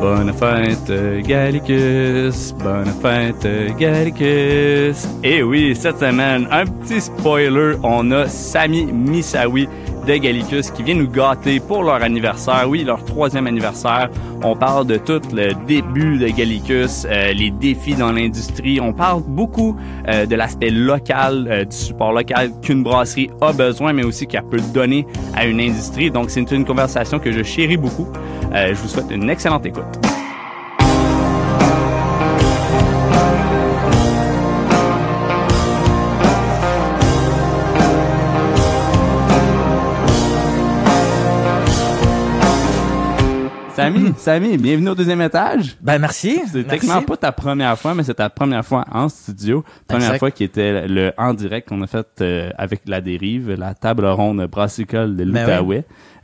Bonne fête, Gallicus! Bonne fête, Gallicus! Et oui, cette semaine, un petit spoiler, on a Sami Misawi de Gallicus qui vient nous gâter pour leur anniversaire. Oui, leur troisième anniversaire. On parle de tout le début de Gallicus, euh, les défis dans l'industrie. On parle beaucoup euh, de l'aspect local, euh, du support local qu'une brasserie a besoin, mais aussi qu'elle peut donner à une industrie. Donc, c'est une conversation que je chéris beaucoup. je vous souhaite une excellente écoute. Samy, Samy, bienvenue au deuxième étage. Ben merci. C'est techniquement pas ta première fois, mais c'est ta première fois en studio. Première fois qui était le en direct qu'on a fait euh, avec la dérive, la table ronde brassicole de ben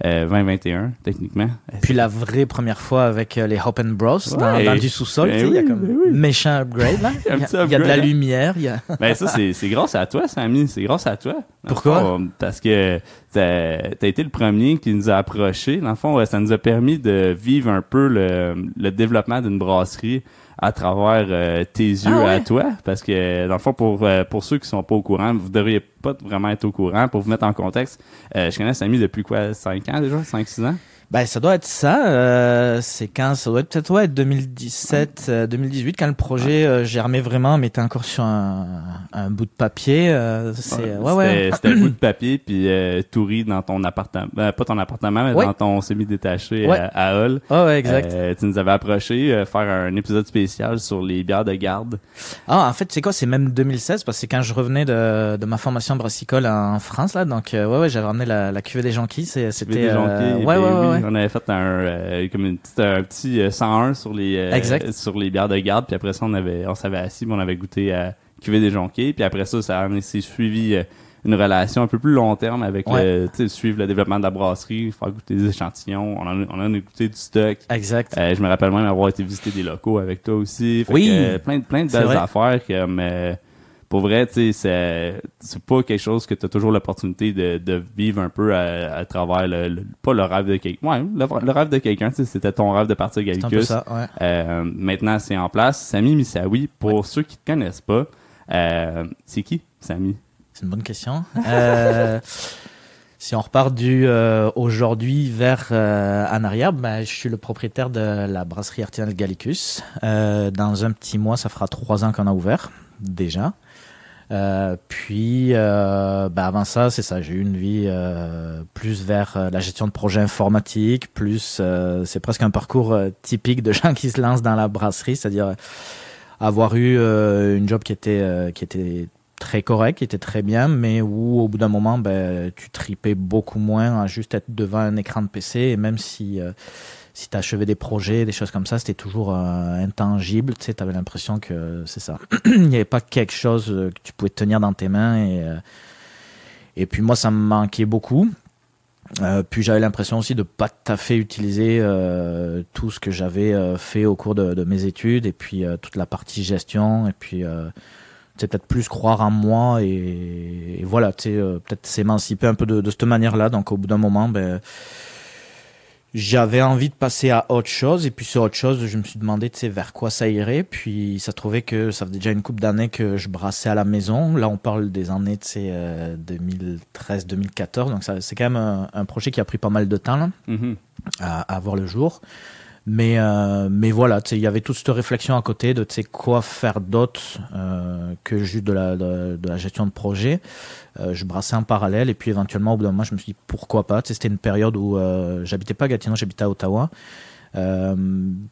l'Outaouais. 2021, euh, techniquement. Puis la vraie première fois avec euh, les Hop and Bros dans, du sous-sol, ben il y a comme ben méchant upgrade là. Il y, a, de la lumière. Y a... ben ça c'est grâce à toi, Samy, c'est grâce à toi. Pourquoi? Parce que t'as as été le premier qui nous a approchés. Dans le fond, ça nous a permis de vivre un peu le, le développement d'une brasserie à travers euh, tes yeux ah à toi. Parce que dans le fond pour euh, pour ceux qui sont pas au courant vous devriez pas vraiment être au courant. Pour vous mettre en contexte euh, je connais Samy depuis quoi? 5 ans déjà? 5 6 ans? Ben, ça doit être ça. Euh, c'est quand ça doit être peut-être ouais, 2017, 2018 quand le projet euh, germait vraiment, mais était encore sur un, un, bout de papier. Euh, c'est ouais, ouais. C'était un bout de papier puis euh, tout rit dans ton appartement, ben, pas ton appartement, mais dans ton semi-détaché à, à Hull. Oh, ouais, exact. tu nous avais approché faire un épisode spécial sur les bières de garde. Ah, en fait, c'est quoi C'est même 2016 parce que c'est quand je revenais de, de ma formation brassicole en France là, donc ouais, ouais, j'avais ramené la, la cuvée des jonquilles. C'était ouais, ouais, ouais. On avait fait un, euh, comme une petite, un petit 101 euh, sur les, euh, sur les bières de garde. Puis après ça, on avait, on s'avait assis, on avait goûté à cuvée des jonqués. Puis après ça, ça a suivi une relation un peu plus long terme avec le, suivre le développement de la brasserie, faire goûter des échantillons. On en, on en a goûté du stock. Exact. je me rappelle même avoir été visiter des locaux avec toi aussi. oui. plein, plein de belles affaires comme pour vrai, tu sais, c'est pas quelque chose que tu as toujours l'opportunité de, de, vivre un peu à, travers le, pas le rêve de quelqu'un. Ouais, le, rêve de quelqu'un, c'était ton rêve de partir Gallicus. Ça, ouais. euh, maintenant, c'est en place. Sami Misawi, pour ceux qui te connaissent pas, euh, c'est qui, Sami? C'est une bonne question. euh, si on repart du aujourd'hui vers en arrière, ben, je suis le propriétaire de la brasserie artisanale Gallicus. Dans un petit mois, ça fera trois ans qu'on a ouvert déjà. Euh, puis, euh, bah avant ça, c'est ça. J'ai eu une vie euh, plus vers euh, la gestion de projets informatiques, plus euh, c'est presque un parcours typique de gens qui se lancent dans la brasserie, c'est-à-dire avoir eu une job qui était qui était très correct, qui était très bien, mais où au bout d'un moment, ben, tu tripais beaucoup moins à juste être devant un écran de PC, et même si si tu achevais des projets, des choses comme ça, c'était toujours euh, intangible. Tu sais, avais l'impression que c'est ça. Il n'y avait pas quelque chose euh, que tu pouvais tenir dans tes mains. Et, euh, puis moi, ça me manquait beaucoup. puis j'avais l'impression aussi de pas tout à fait utiliser tout ce que j'avais fait au cours de, mes études et puis toute la partie gestion et puis c'est peut-être plus croire en moi et, voilà tu sais peut-être s'émanciper un peu de, de cette manière-là donc au bout d'un moment ben j'avais envie de passer à autre chose et puis sur autre chose je me suis demandé tu sais vers quoi ça irait. Puis ça trouvait que ça faisait déjà une coupe d'années que je brassais à la maison. Là on parle des années tu sais 2013 2014 donc ça c'est quand même un, projet qui a pris pas mal de temps là, mm-hmm. à, à voir le jour mais euh, mais voilà il y avait toute cette réflexion à côté de quoi faire d'autre euh, que juste de la de, la gestion de projet. Euh, je brassais en parallèle et puis éventuellement au bout d'un moment je me suis dit pourquoi pas? C'était une période où euh, j'habitais pas à Gatineau j'habitais à Ottawa. Euh,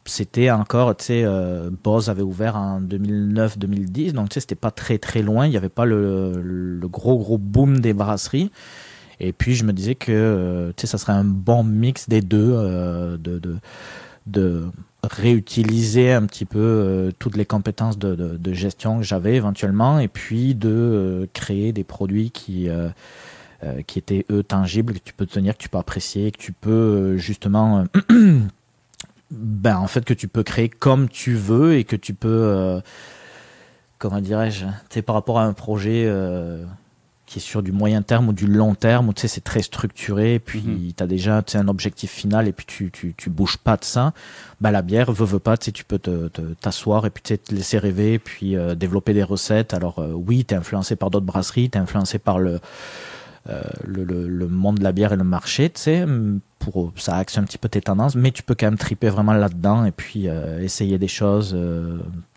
c'était encore tu sais euh, Boz avait ouvert en 2009 2010 donc tu sais c'était pas très très loin. Il y avait pas le, le gros gros boom des brasseries. Et puis je me disais que tu sais ça serait un bon mix des deux de, de de réutiliser un petit peu euh, toutes les compétences de, de, gestion que j'avais éventuellement et puis de euh, créer des produits qui euh, qui étaient eux tangibles que tu peux tenir que tu peux apprécier que tu peux justement ben en fait que tu peux créer comme tu veux et que tu peux comment dirais-je sais par rapport à un projet qui est sur du moyen terme ou du long terme, où tu sais, c'est très structuré, puis Mhm. tu as déjà tu sais, un objectif final et puis tu, tu, tu bouges pas de ça, bah, la bière, veut, veut pas, tu sais, tu peux te, te- t'asseoir et puis tu sais, te laisser rêver, puis euh, développer des recettes. Alors euh, oui, tu es influencé par d'autres brasseries, tu es influencé par le, euh, le, le, le monde de la bière et le marché, tu sais, pour, ça axe un petit peu tes tendances, mais tu peux quand même triper vraiment là-dedans et puis essayer des choses.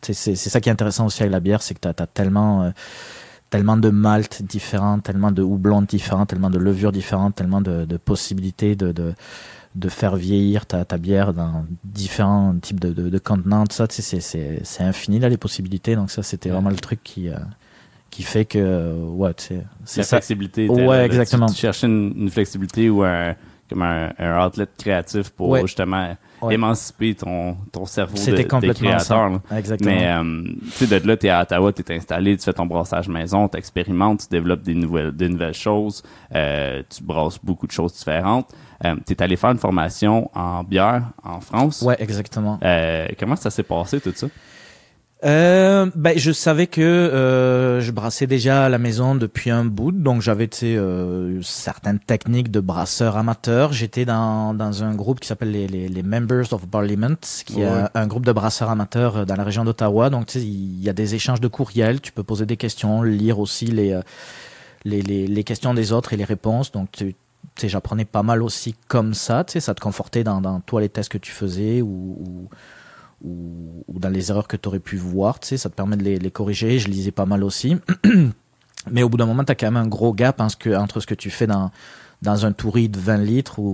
c'est c'est ça qui est intéressant aussi avec la bière, c'est que tu as, tellement... tellement de maltes différents, tellement de houblons différents, tellement de levures différentes, tellement de, de possibilités de, de, de faire vieillir ta, ta bière dans différents types de, de, de contenants, tout ça, tu sais, c'est- c'est c'est infini là les possibilités. Donc ça, c'était vraiment le truc qui, euh, qui fait que, euh, ouais, tu sais, c'est La ça. flexibilité. Ouais, là. Tu- exactement. Tu, cherchais une, une flexibilité ou un, comme un, un outlet créatif pour Ouais. justement Ouais. émanciper ton, ton cerveau de, C'était de complètement créateur. là. ça. Exactement. Mais euh, tu sais, de là, t'es à Ottawa, t'es installé, tu fais ton brassage maison, t'expérimentes, tu développes des nouvelles, des nouvelles choses, euh, tu brasses beaucoup de choses différentes. Euh, t'es allé faire une formation en bière en France. Ouais, exactement. Euh, comment ça s'est passé tout ça? Euh, ben, je savais que euh, je brassais déjà à la maison depuis un bout, donc j'avais euh, certaines techniques de brasseur amateur. J'étais dans, dans un groupe qui s'appelle les, les, les Members of Parliament, qui est Ouais. un, un groupe de brasseurs amateurs euh, dans la région d'Ottawa. Donc tu sais, il y a des échanges de courriels, tu peux poser des questions, lire aussi les, euh, les, les, les questions des autres et les réponses. Donc tu j'apprenais pas mal aussi comme ça, tu sais, ça te confortait dans, dans toi les tests que tu faisais ou, ou, ou, ou dans les erreurs que tu aurais pu voir, tu sais, ça te permet de les, les corriger. Je lisais pas mal aussi. Mais au bout d'un moment, tu as quand même un gros gap hein, ce que- entre ce que tu fais dans, dans un touris de 20 litres ou,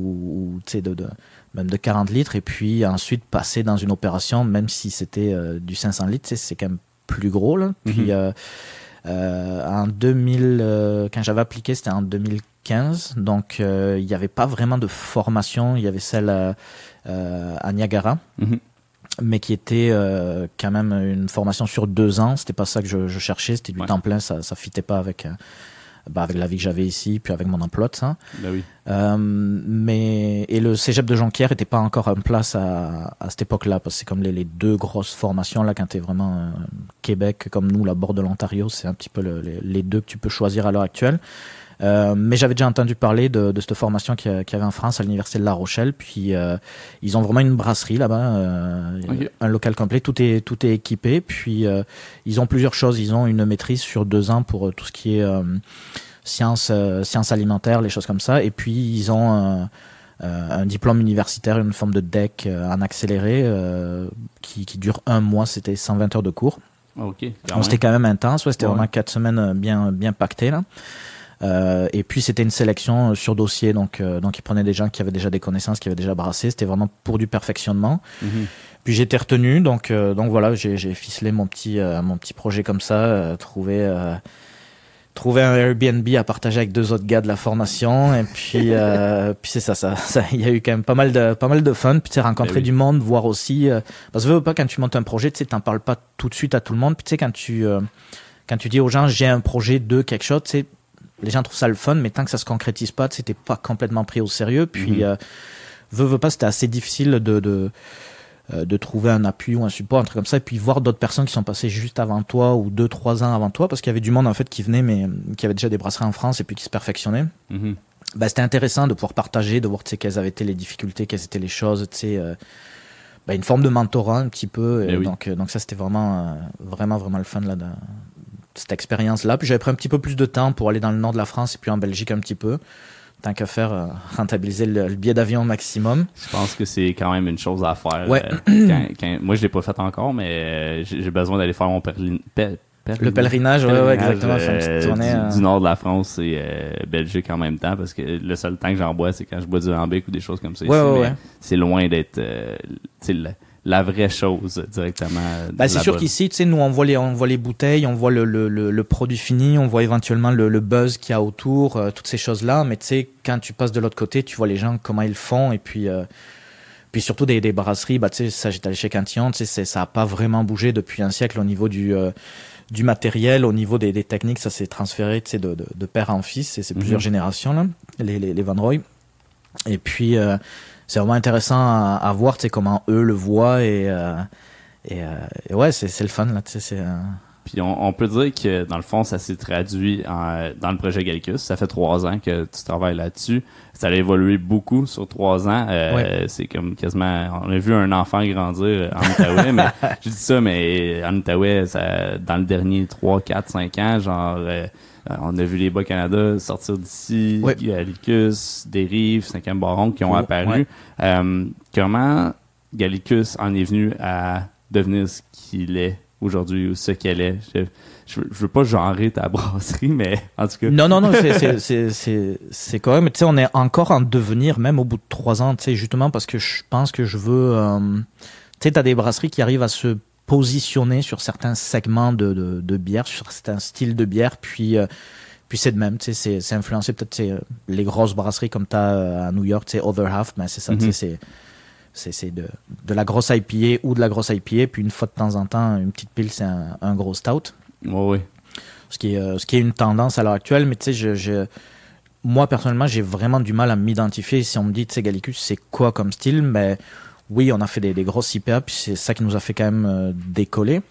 ou, de, de, même de 40 litres, et puis ensuite passer dans une opération, même si c'était euh, du 500 litres, c'est quand même plus gros. Là. Puis Mhm. euh, euh, en 2000, euh, quand j'avais appliqué, c'était en 2015, donc euh, il n'y avait pas vraiment de formation. Il y avait celle à Niagara Mhm. Mais qui était euh, quand même une formation sur deux ans. C'était pas ça que je, je cherchais, c'était du Ouais. temps plein, ça ça fitait pas avec euh, bah, avec la vie que j'avais ici, puis avec mon emploi de ça. Ben oui. Euh, mais et le cégep de Jonquière était pas encore en place à, à cette époque-là, parce que c'est comme les, les deux grosses formations là quand t'es vraiment euh, Québec comme nous, la bord de l'Ontario, c'est un petit peu le- les, les deux que tu peux choisir à l'heure actuelle. Euh, mais j'avais déjà entendu parler de, de cette formation qu'il y qu'il y avait en France à l'université de La Rochelle. Puis euh, ils ont vraiment une brasserie là-bas, euh, un local complet. Tout est tout est équipé. Puis euh, ils ont plusieurs choses. Ils ont une maîtrise sur deux ans pour euh, tout ce qui est euh, sciences euh, sciences alimentaires, les choses comme ça. Et puis ils ont un, euh, un diplôme universitaire, une forme de DEC euh, en accéléré euh, qui, qui dure un mois. C'était 120 heures de cours. OK. quand Donc, même. C'était quand même intense, ouais, c'était Ouais. vraiment quatre semaines bien bien pactées là. Euh, et puis c'était une sélection euh, sur dossier, donc euh, donc ils prenaient des gens qui avaient déjà des connaissances, qui avaient déjà brassé. C'était vraiment pour du perfectionnement. Mhm. Puis été retenu, donc euh, donc voilà, j'ai ficelé mon petit euh, mon petit projet comme ça, euh, trouver euh, trouver un Airbnb à partager avec deux autres gars de la formation, et puis euh, puis c'est ça, ça ça il y a eu quand même pas mal de pas mal de fun, puis tu sais rencontrer Ben oui. du monde, voir aussi euh, parce que veux pas quand tu montes un projet, tu sais t'en parles pas tout de suite à tout le monde, puis tu sais quand tu euh, quand tu dis aux gens j'ai un projet de quelque chose, tu sais les gens trouvent ça le fun, mais tant que ça se concrétise pas, t'es pas complètement pris au sérieux. Puis, Mhm. euh, veux, veux pas, c'était assez difficile de, de, euh, de trouver un appui ou un support, un truc comme ça, et puis voir d'autres personnes qui sont passées juste avant toi ou deux, trois ans avant toi, parce qu'il y avait du monde en fait qui venait, mais qui avait déjà des brasseries en France et puis qui se perfectionnaient. Mhm. Bah, c'était intéressant de pouvoir partager, de voir quelles avaient été les difficultés, quelles étaient les choses, tu sais, euh, bah, une forme de mentorat un petit peu. Et Eh oui. donc, euh, donc ça, c'était vraiment, euh, vraiment, vraiment le fun là, de, cette expérience-là. Puis j'avais pris un petit peu plus de temps pour aller dans le nord de la France et puis en Belgique un petit peu. Tant qu'à faire, euh, rentabiliser le, le billet d'avion au maximum. Je pense que c'est quand même une chose à faire. Ouais. euh, quand- quand- moi, je l'ai pas fait encore, mais euh, j'ai besoin d'aller faire mon perlin- pe- Le pèlerinage, ouais, ouais, pèlerinage, exactement. faire une petite euh, tournée. du, euh, du nord de la France et Belgique en même temps, parce que le seul temps que j'en bois, c'est quand je bois du lambic ou des choses comme ça. Ouais, ouais. C'est loin d'être la, vraie chose directement. Bah, c'est sûr qu'ici, tu sais, nous, on voit les, on voit les bouteilles, on voit le, le, le, le produit fini, on voit éventuellement le, le buzz qu'il y a autour, euh, toutes ces choses-là. Mais tu sais, quand tu passes de l'autre côté, tu vois les gens, comment ils font. Et puis, euh, puis surtout des, des brasseries, bah, tu sais, ça, j'étais allé chez Cantillon, tu sais, ça a pas vraiment bougé depuis un siècle au niveau du, euh, du matériel, au niveau des, des techniques, ça s'est transféré, tu sais, de, de, de père en fils, et c'est plusieurs Mhm. générations, là, les, les, les Van Roy. Et puis, c'est vraiment intéressant à, à voir, tu sais, comment eux le voient et, euh, et, euh, et ouais, c'est c'est le fun là, tu sais, c'est euh, puis on, peut dire que dans le fond, ça s'est traduit dans le projet Gallicus. Ça fait trois ans que tu travailles là-dessus. Ça a évolué beaucoup sur trois ans. Euh, c'est comme quasiment, on a vu un enfant grandir en Outaouais, mais je dis ça, mais en Outaouais, ça, dans le dernier trois, quatre, cinq ans, genre, euh, on a vu les Bas-Canada sortir d'ici, Gallicus, Dérive, Cinquième Baron qui ont apparu. Euh, comment Gallicus en est venu à devenir ce qu'il est aujourd'hui ou ce qu'elle est? Je, je, veux pas genrer ta brasserie, mais en tout cas. Non, non, non, c'est quand même, tu sais, on est encore en devenir, même au bout de trois ans, tu sais, justement parce que je pense que je veux, euh, tu sais, t'as des brasseries qui arrivent à se positionner sur certains segments de, de, bière, sur certains styles de bière, puis, euh, puis c'est de même, tu sais, c'est influencé peut-être, les grosses brasseries comme t'as euh, à New York, tu sais, Other Half, mais c'est ça, tu sais, mm-hmm. c'est c'est de, de la grosse IPA ou de la grosse IPA, puis une fois de temps en temps, une petite pile, c'est un, gros stout. oui. Ce qui, est, euh, ce qui est une tendance à l'heure actuelle, mais tu sais, je, je, moi personnellement, j'ai vraiment du mal à m'identifier. Si on me dit, tu sais, Gallicus, c'est quoi comme style? Mais oui, on a fait des, des grosses IPA, puis c'est ça qui nous a fait quand même euh, décoller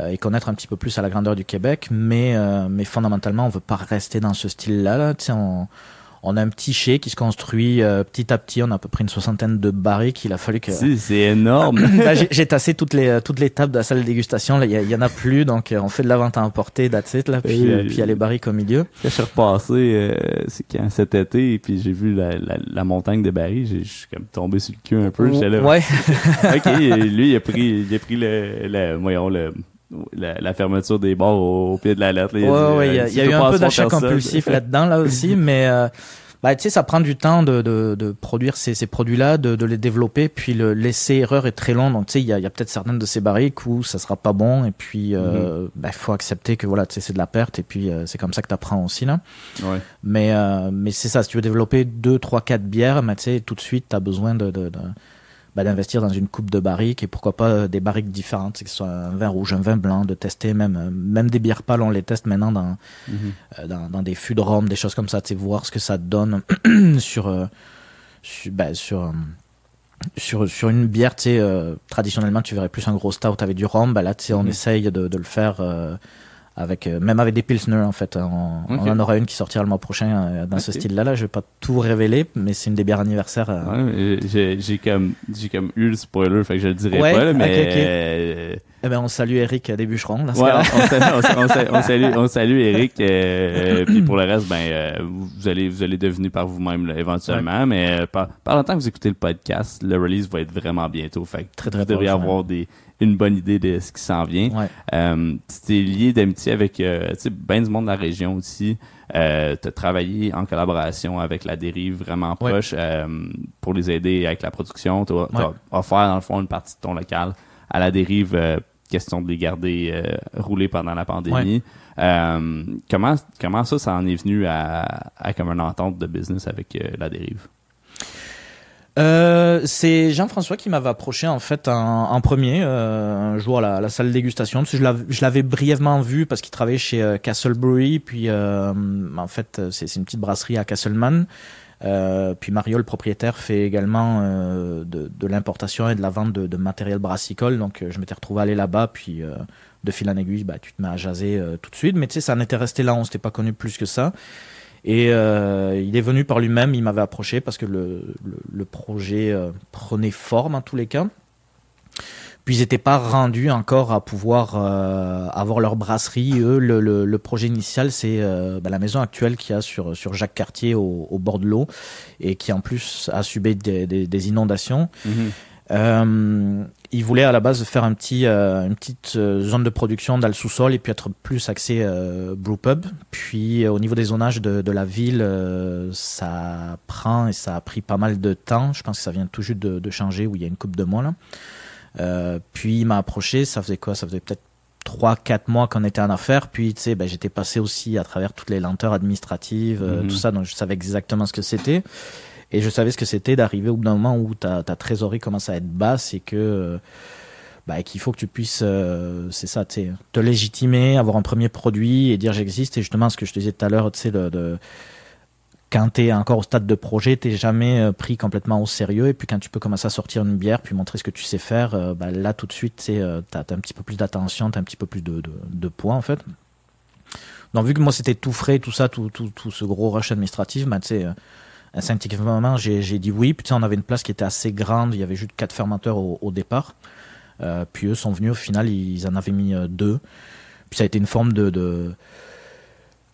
euh, et connaître un petit peu plus à la grandeur du Québec. Mais, mais fondamentalement, on veut pas rester dans ce style-là. Là. On a un petit chai qui se construit euh, petit à petit. On a à peu près une soixantaine de barriques. Il a fallu que. Si, c'est énorme. Bah, j'ai tassé toutes les toutes les tables de la salle de dégustation. il y, en a plus, donc euh, on fait de la vente à emporter, that's it, là. Puis euh, puis il y a les barriques au milieu. Quand je suis repassé, c'est quand cet été, et puis j'ai vu la, la, montagne de barils, je suis comme tombé sur le cul un peu. Là, ouais. ok, lui il a pris il a pris le, le voyons le la, fermeture des bars au, pied de la lettre. Il ouais, il y a, y a eu un peu d'achat compulsif là-dedans, là aussi, mais euh, bah, tu sais, ça prend du temps de, de, de produire ces, ces produits-là, de, de les développer, puis le l'essai erreur est très long. Donc, tu sais, il y a, y a peut-être certaines de ces barriques où ça sera pas bon, et puis euh, bah, faut accepter que voilà, tu sais, c'est de la perte, et puis euh, c'est comme ça que tu apprends aussi là. Ouais. Mais euh, mais c'est ça, si tu veux développer deux, trois, quatre bières, bah, tu sais, tout de suite, tu as besoin de, de, de bah, d'investir dans une coupe de barriques et pourquoi pas euh, des barriques différentes, que ce soit un vin rouge, un vin blanc, de tester même euh, même des bières pâles, on les teste maintenant dans mhm. euh, dans, dans, des fûts de rhum, des choses comme ça, sais, voir ce que ça donne sur sur, bah, sur sur, sur une bière, tu sais, traditionnellement, tu verrais plus un gros stout avec du rhum. Bah là, tu sais, on mhm. essaye de, de le faire avec euh, même avec des pilsner en fait on, on, en aura une qui sortira le mois prochain euh, dans ce style là là je vais pas tout révéler mais c'est une des bières anniversaires euh. ouais, j'ai comme j'ai comme eu le spoiler fait que je le dirai pas mais eh ben on salue Eric des bûcherons là, ouais, on, salue, on, salue, on, salue, Eric puis pour le reste ben vous allez vous allez deviner par vous-même éventuellement mais par, par le temps que vous écoutez le podcast le release va être vraiment bientôt fait très très vous devriez avoir des une bonne idée de ce qui s'en vient. Ouais. Euh, tu lié d'amitié avec euh, bien du monde de la région aussi. Euh, tu as travaillé en collaboration avec la dérive vraiment proche euh, pour les aider avec la production. Tu as, offert dans le fond une partie de ton local à la dérive, question de les garder rouler pendant la pandémie. comment, comment ça, ça en est venu à, à comme une entente de business avec la dérive? Euh, c'est Jean-François qui m'avait approché en fait en, premier euh, un jour à la, salle de dégustation. Je l'avais brièvement vu parce qu'il travaillait chez euh, Castle Brewery, puis en fait c'est une petite brasserie à Castleman. puis Mario, le propriétaire, fait également de, l'importation et de la vente de, matériel brassicole. Donc je m'étais retrouvé aller là-bas, puis de fil en aiguille, bah, tu te mets à jaser tout de suite. Mais tu sais, ça en était resté là, on s'était pas connu plus que ça. Et euh, il est venu par lui-même, il m'avait approché parce que le, le, projet euh, prenait forme en tous les cas. Puis ils n'étaient pas rendus encore à pouvoir euh, avoir leur brasserie. Eux, le, le, projet initial, c'est bah, la maison actuelle qu'il y a sur, sur Jacques Cartier au, bord de l'eau et qui en plus a subi des, des, des inondations. Mhm. Euh, il voulait à la base faire un petit, euh, une petite euh, zone de production dans le sous-sol et puis être plus axé euh, brewpub. Puis au niveau des zonages de, de la ville, ça prend et ça a pris pas mal de temps. Je pense que ça vient tout juste de, de changer où il y a une coupe de mois là. puis il m'a approché, ça faisait quoi? Ça faisait peut-être 3-4 mois qu'on était en affaires. Puis tu sais, ben, j'étais passé aussi à travers toutes les lenteurs administratives, mm-hmm. tout ça, donc je savais exactement ce que c'était. Et je savais ce que c'était d'arriver au bout d'un moment où ta, ta trésorerie commence à être basse et que bah, qu'il faut que tu puisses, euh, c'est ça, te légitimer, avoir un premier produit et dire j'existe. Et justement, ce que je te disais tout à l'heure, tu sais, quand tu es encore au stade de projet, tu jamais euh, pris complètement au sérieux. Et puis quand tu peux commencer à sortir une bière, puis montrer ce que tu sais faire, euh, bah, là tout de suite, tu as, un petit peu plus d'attention, tu as un petit peu plus de, de, poids en fait. Donc vu que moi c'était tout frais, tout ça, tout, tout, tout ce gros rush administratif, bah, tu sais, instinctivement j'ai dit oui. Puis on avait une place qui était assez grande, il y avait juste quatre fermenteurs au, départ. puis eux sont venus au final, ils en avaient mis deux. Puis ça a été une forme de,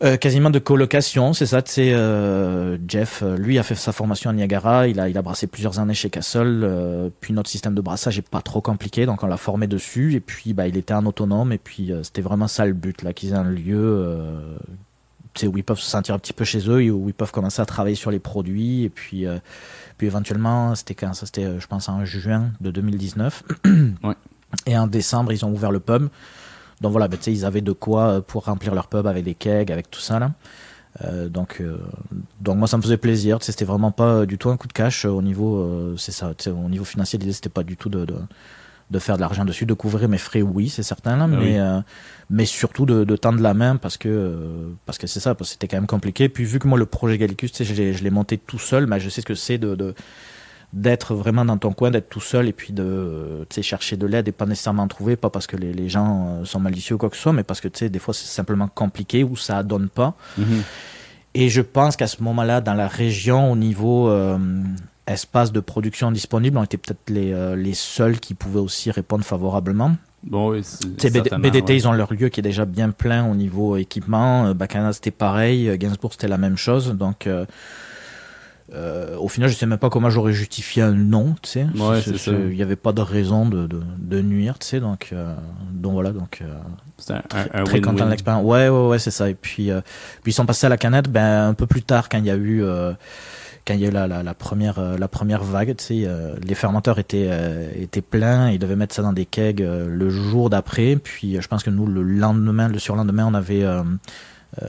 euh, quasiment de colocation, c'est ça. C'est euh, Jeff, euh, lui a fait sa formation à Niagara, il a il a brassé plusieurs années chez Castle. Euh, puis notre système de brassage est pas trop compliqué, donc on l'a formé dessus. Et puis bah il était en autonome et puis c'était vraiment ça le but là, qu'ils aient un lieu, où ils peuvent se sentir un petit peu chez eux et où ils peuvent commencer à travailler sur les produits. Et puis puis éventuellement c'était quand ça c'était je pense en juin de 2019. ouais. Et en décembre ils ont ouvert le pub. Donc voilà, ben, ils avaient de quoi euh, pour remplir leur pub avec des kegs, avec tout ça là. Euh, donc, euh, donc moi ça me faisait plaisir. C'était vraiment pas du tout un coup de cash au niveau, c'est ça. Au niveau financier, l'idée c'était pas du tout de, de, de, faire de l'argent dessus, de couvrir mes frais, oui, c'est certain là, ah mais mais surtout de, de, tendre la main parce que parce que c'est ça, parce que c'était quand même compliqué. Puis vu que moi le projet Gallicus, je l'ai monté tout seul, mais je sais ce que c'est de, de d'être vraiment dans ton coin, d'être tout seul et puis de chercher de l'aide et pas nécessairement en trouver, pas parce que les, les, gens euh, sont malicieux ou quoi que ce soit, mais parce que des fois c'est simplement compliqué ou ça donne pas. Mhm. Et je pense qu'à ce moment-là, dans la région, au niveau euh, espace de production disponible, on était peut-être les, euh, les seuls qui pouvaient aussi répondre favorablement. Bon, oui, BDT, ils ont leur lieu qui est déjà bien plein au niveau équipement. Bacana, c'était pareil. Gainsbourg, c'était la même chose. Donc, euh, au final, je sais même pas comment j'aurais justifié un nom, tu sais. Il n'y avait pas de raison de, de, de nuire, tu sais. Donc, euh, donc voilà, donc. Euh, c'est un, un, très content de l'expérience. Ouais, ouais, ouais, c'est ça. Et puis, euh, puis ils sont passés à la canette, ben un peu plus tard quand il y a eu. Quand il y a eu la, la, la première la première vague, tu sais, les fermenteurs étaient étaient pleins, ils devaient mettre ça dans des kegs le jour d'après. Puis je pense que nous le lendemain, le surlendemain, on avait euh,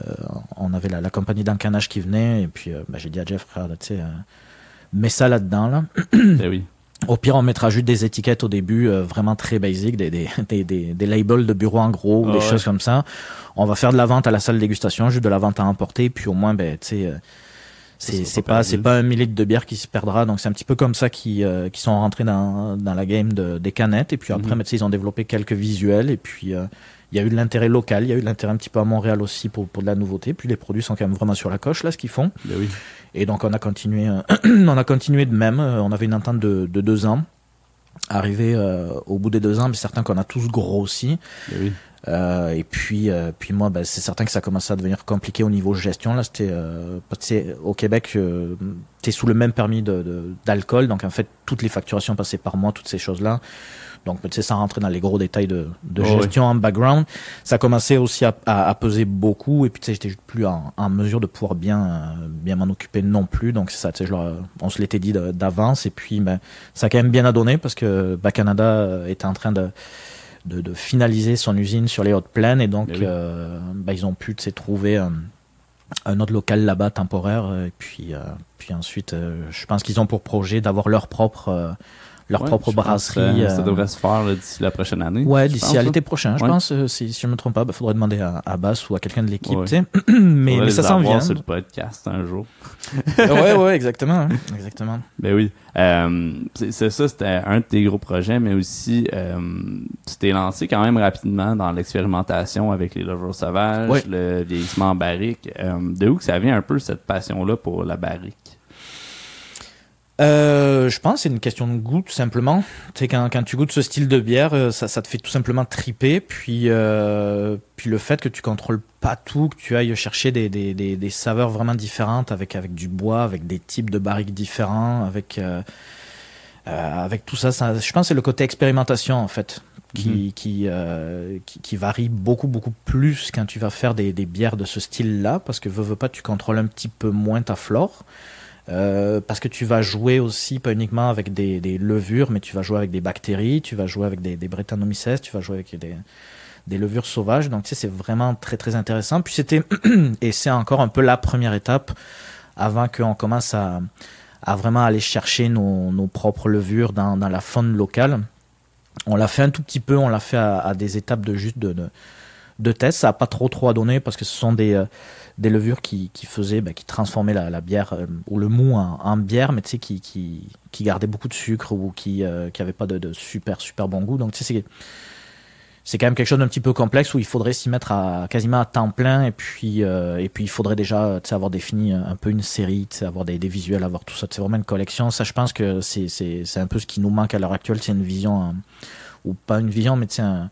on avait la, compagnie d'encanage qui venait, et puis euh, bah, j'ai dit à Jeff, frère, tu sais, euh, mets ça là-dedans. Là. Eh oui. Au pire, on mettra juste des étiquettes au début, vraiment très basiques, des, des, des, des, labels de bureau en gros, ou des choses comme ça. On va faire de la vente à la salle de dégustation, juste de la vente à emporter, puis au moins, ben, tu sais, c'est pas c'est pas un millilitre de bière qui se perdra donc c'est un petit peu comme ça qui qui sont rentrés dans dans la game de, des canettes et puis après mm ils ont développé quelques visuels et puis il y a eu de l'intérêt local, il y a eu de l'intérêt un petit peu à Montréal aussi pour, pour de la nouveauté. Puis les produits sont quand même vraiment sur la coche, là, ce qu'ils font. Ben oui. Et donc on a continué, euh, on a continué de même. Euh, on avait une entente de, de deux ans. Arrivé euh, au bout des deux ans, mais certain qu'on a tous grossi. Ben oui. Euh, et puis, euh, puis moi, ben, c'est certain que ça commençait à devenir compliqué au niveau gestion. Là, c'était euh, au Québec, euh, tu es sous le même permis d'alcool, de, donc en fait, toutes les facturations passaient par moi, toutes ces choses-là. Donc, tu sais, sans rentrer dans les gros détails de, de oh, gestion en background, ça commençait aussi à, à, peser beaucoup. Et puis, tu sais, j'étais plus en, en, mesure de pouvoir bien, euh, bien m'en occuper non plus. Donc, c'est ça, tu sais, on se l'était dit d'avance. Et puis, ben, ça a quand même bien à donner parce que bah, Canada était en train de, de, de, finaliser son usine sur les hautes plaines. Et donc, eh euh, bah, ils ont pu, trouver un, un autre local là-bas temporaire. Et puis, puis ensuite, je pense qu'ils ont pour projet d'avoir leur propre leur propre brasserie. Ça, devrait se faire d'ici la prochaine année. Ouais, d'ici à l'été prochain, je pense. Euh, si, si je ne me trompe pas, il bah, faudrait demander à, à Bass ou à quelqu'un de l'équipe. mais, mais ça s'en vient. sur le podcast un jour. ouais, ouais, exactement. Hein. exactement. Ben oui. Euh, c'est ça, c'était un de tes gros projets, mais aussi, euh, tu t'es lancé quand même rapidement dans l'expérimentation avec les lovers sauvages, le vieillissement en barrique. Euh, de où que ça vient un peu cette passion-là pour la barrique? Euh, je pense que c'est une question de goût tout simplement. Tu sais, quand, quand tu goûtes ce style de bière, euh, ça, ça te fait tout simplement triper. Puis, euh, puis le fait que tu contrôles pas tout, que tu ailles chercher des, des, des, des, saveurs vraiment différentes avec, avec du bois, avec des types de barriques différents, avec, euh, euh avec tout ça, ça, je pense que c'est le côté expérimentation en fait. Qui, mhm. qui, euh, qui, qui, varie beaucoup beaucoup plus quand tu vas faire des, des bières de ce style-là parce que veux, veux pas tu contrôles un petit peu moins ta flore euh, parce que tu vas jouer aussi pas uniquement avec des, des, levures, mais tu vas jouer avec des bactéries, tu vas jouer avec des, des Brettanomyces, tu vas jouer avec des, des levures sauvages. Donc tu sais, c'est vraiment très très intéressant. Puis c'était et c'est encore un peu la première étape avant qu'on commence à, à vraiment aller chercher nos, nos propres levures dans, dans, la faune locale. On l'a fait un tout petit peu, on l'a fait à, à, des étapes de juste de, de de tests. Ça n'a pas trop trop à donner parce que ce sont des, des levures qui, qui faisaient, bah, qui transformaient la, bière ou le mou en, bière, mais tu sais, qui, qui, qui gardaient beaucoup de sucre ou qui n'avaient pas de, de, super super bon goût. Donc tu sais, c'est c'est quand même quelque chose d'un petit peu complexe où il faudrait s'y mettre à quasiment à temps plein et puis euh, et puis il faudrait déjà avoir défini un peu une série, avoir des, des, visuels, avoir tout ça. C'est vraiment une collection. Ça, je pense que c'est c'est un peu ce qui nous manque à l'heure actuelle, c'est une vision hein, ou pas une vision, mais c'est un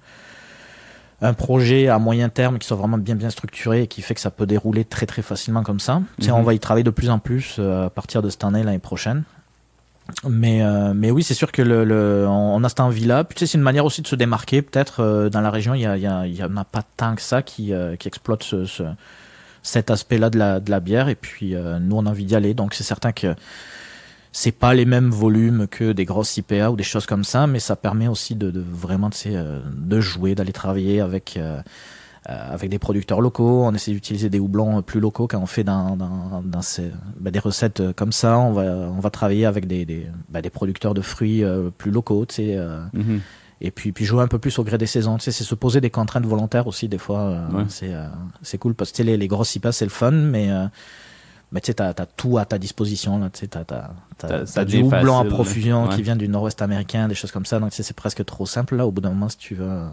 un projet à moyen terme qui soit vraiment bien bien structuré et qui fait que ça peut dérouler très très facilement comme ça. On va y travailler de plus en plus euh, à partir de cette année l'année prochaine. Mais, euh, mais oui, c'est sûr que le, le, on a cette envie-là. Puis tu sais, c'est une manière aussi de se démarquer. Peut-être euh, dans la région, il y, a, il, y y en a pas tant que ça qui, euh, qui exploite ce, ce, cet aspect-là de la, de la bière. Et puis nous, on a envie d'y aller. Donc c'est certain que c'est pas les mêmes volumes que des grosses IPA ou des choses comme ça, mais ça permet aussi de, de vraiment de jouer, d'aller travailler avec euh, avec des producteurs locaux. On essaie d'utiliser des houblons plus locaux quand on fait dans, dans, dans ces, bah, des recettes comme ça. On va, on va travailler avec des, des, bah, des producteurs de fruits euh, plus locaux, tu sais. Euh, mm-hmm. Et puis, puis jouer un peu plus au gré des saisons. Tu sais, c'est se poser des contraintes volontaires aussi, des fois. C'est, c'est cool parce que les, les grosses IPA, c'est le fun, mais mais tu sais, t'as, as tout à ta disposition. Là, tu sais, t'as, t'as, t'as, du houblon à profusion qui vient du nord-ouest américain, des choses comme ça. Donc, c'est presque trop simple, là, au bout d'un moment, si tu veux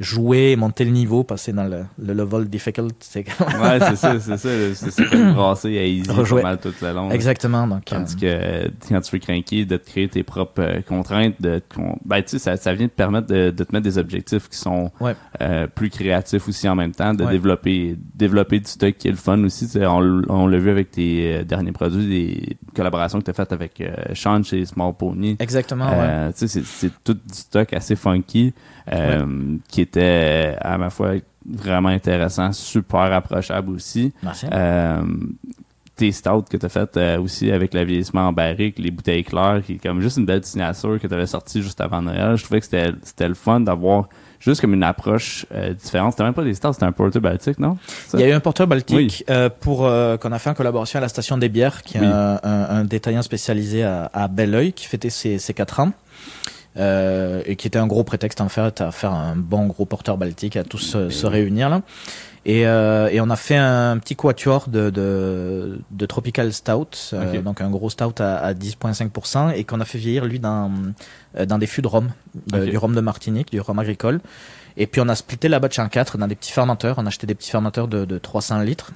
jouer, monter le niveau, passer dans le, le level difficult. C'est ouais, c'est ça, c'est ça. C'est ça comme brasser à easy pas mal toute la longue. Exactement. Donc, Tandis euh, que quand tu veux craquer, de te créer tes propres euh, contraintes, de ben, tu sais, ça, ça vient te permettre de, de, te mettre des objectifs qui sont euh, plus créatifs aussi en même temps, de développer développer du stock qui est le fun aussi. On, on l'a vu avec tes derniers produits, des collaborations que tu as faites avec Sean chez Small Pony. Exactement, ouais. Tu sais, c'est tout du stock assez funky. Euh, qui était à ma foi vraiment intéressant, super approchable aussi. Euh, tes stouts que tu as fait euh, aussi avec le vieillissement en barrique, les bouteilles claires, qui est comme juste une belle signature que tu avais sortie juste avant Noël. Je trouvais que c'était le fun d'avoir juste comme une approche différente. C'était même pas des stouts, c'était un porteur baltique, non? Il y a eu un porteur baltique pour qu'on a fait en collaboration à la station des bières, qui est un, détaillant spécialisé à, à Belleuil, qui fêtait ses, ses 4 ans. Euh, et qui était un gros prétexte en fait à faire un bon gros porteur baltique, à tous se, réunir là. Et, euh, et, on a fait un petit quatuor de, de, de Tropical Stout, euh, donc un gros stout à, à 10,5%, et qu'on a fait vieillir lui dans, euh, dans des fûts de rhum, du rhum de Martinique, du rhum agricole. Et puis on a splitté la batch en quatre dans des petits fermenteurs, on a acheté des petits fermenteurs de, de 300 litres.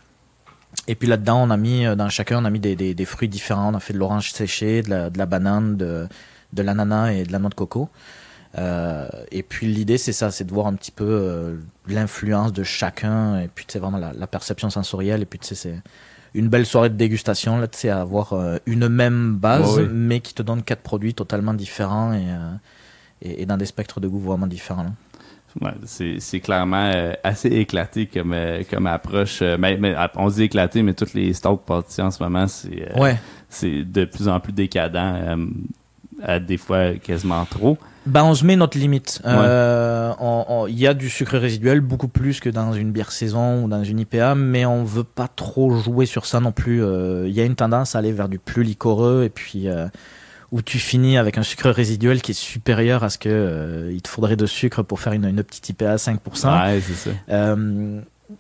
Et puis là-dedans, on a mis, dans chacun, on a mis des, des, des fruits différents. On a fait de l'orange séché, de la, de la banane, de, de l'ananas et de la noix de coco. Euh, et puis l'idée c'est ça, c'est de voir un petit peu euh, l'influence de chacun et puis c'est vraiment la, perception sensorielle et puis c'est une belle soirée de dégustation là, tu avoir euh, une même base mais qui te donne quatre produits totalement différents et, et, dans des spectres de goût vraiment différents. Ouais, c'est clairement assez éclaté comme, comme approche. Mais, mais, on dit éclaté, mais toutes les stocks parties en ce moment, c'est ouais. c'est de plus en plus décadent à des fois quasiment trop. Ben, on se met notre limite. Il euh, y a du sucre résiduel, beaucoup plus que dans une bière saison ou dans une IPA, mais on veut pas trop jouer sur ça non plus. Il euh, y a une tendance à aller vers du plus liquoreux et puis euh, où tu finis avec un sucre résiduel qui est supérieur à ce que il te faudrait de sucre pour faire une, une petite IPA à 5%. Ouais, c'est ça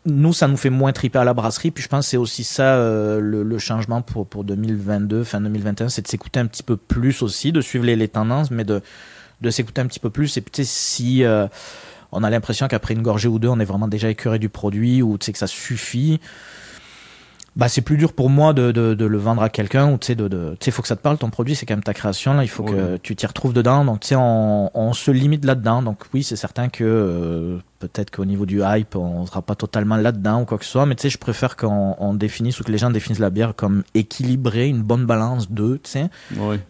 nous, ça nous fait moins triper à la brasserie. Puis je pense que c'est aussi ça euh, le, changement pour, pour 2022, fin 2021, c'est de s'écouter un petit peu plus aussi, de suivre les, les tendances, mais de, de s'écouter un petit peu plus. Et peut-être si euh, on a l'impression qu'après une gorgée ou deux, on est vraiment déjà écœuré du produit ou tu sais que ça suffit bah c'est plus dur pour moi de, de, de le vendre à quelqu'un ou tu sais de, de tu sais faut que ça te parle ton produit c'est quand même ta création là il faut que tu t'y retrouves dedans donc tu sais on, on se limite là dedans donc oui c'est certain que euh, peut-être qu'au niveau du hype on sera pas totalement là dedans ou quoi que ce soit mais tu sais je préfère qu'on on définisse ou que les gens définissent la bière comme équilibrée une bonne balance de tu sais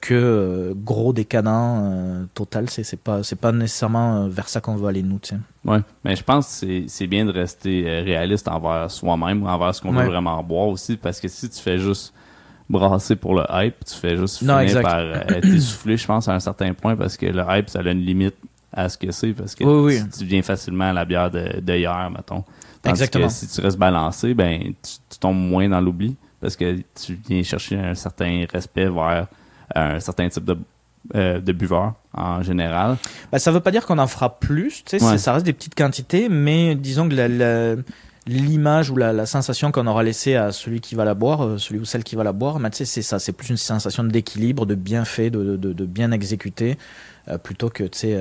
que euh, gros décadent euh, total c'est c'est pas c'est pas nécessairement vers ça qu'on veut aller nous tu sais. Oui, mais je pense que c'est bien de rester euh, réaliste envers soi-même, envers ce qu'on veut vraiment boire aussi, parce que si tu fais juste brasser pour le hype, tu fais juste finir par euh, t'essouffler, je pense, à un certain point, parce que le hype, ça a une limite à ce que c'est, parce que tu, viens facilement à la bière de, de hier, mettons. Exactement. que si tu restes balancé, ben tu, tombes moins dans l'oubli, parce que tu viens chercher un certain respect vers un certain type de de buveurs en général. Bah, ça veut pas dire qu'on en fera plus, tu sais, ça reste des petites quantités, mais disons que la, l'image ou la, sensation qu'on aura laissée à celui qui va la boire, celui ou celle qui va la boire, bah, c'est ça, c'est plus une sensation d'équilibre, de bien fait, de, de, de bien exécuté, plutôt que tu sais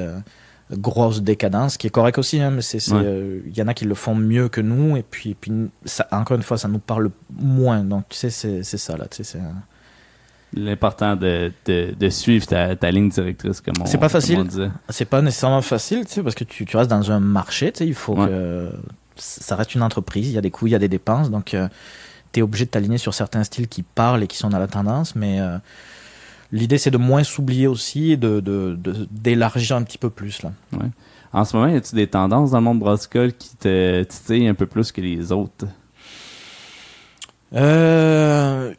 grosse décadence, qui est correct aussi, hein, mais il euh, y en a qui le font mieux que nous, et puis, puis ça, encore une fois, ça nous parle moins. Donc, tu sais, c'est, ça, là, c'est... L'important de, de, de, suivre ta, ta, ligne directrice, comme on C'est pas facile. C'est pas nécessairement facile, tu sais, parce que tu, tu restes dans un marché, tu sais, il faut que ça reste une entreprise, il y a des coûts, il y a des dépenses, donc euh, tu es obligé de t'aligner sur certains styles qui parlent et qui sont dans la tendance, mais euh, L'idée, c'est de moins s'oublier aussi et de, d'élargir un petit peu plus. Là. Ouais. En ce moment, y a-t-il des tendances dans le monde brassicole qui te titillent un peu plus que les autres? Euh,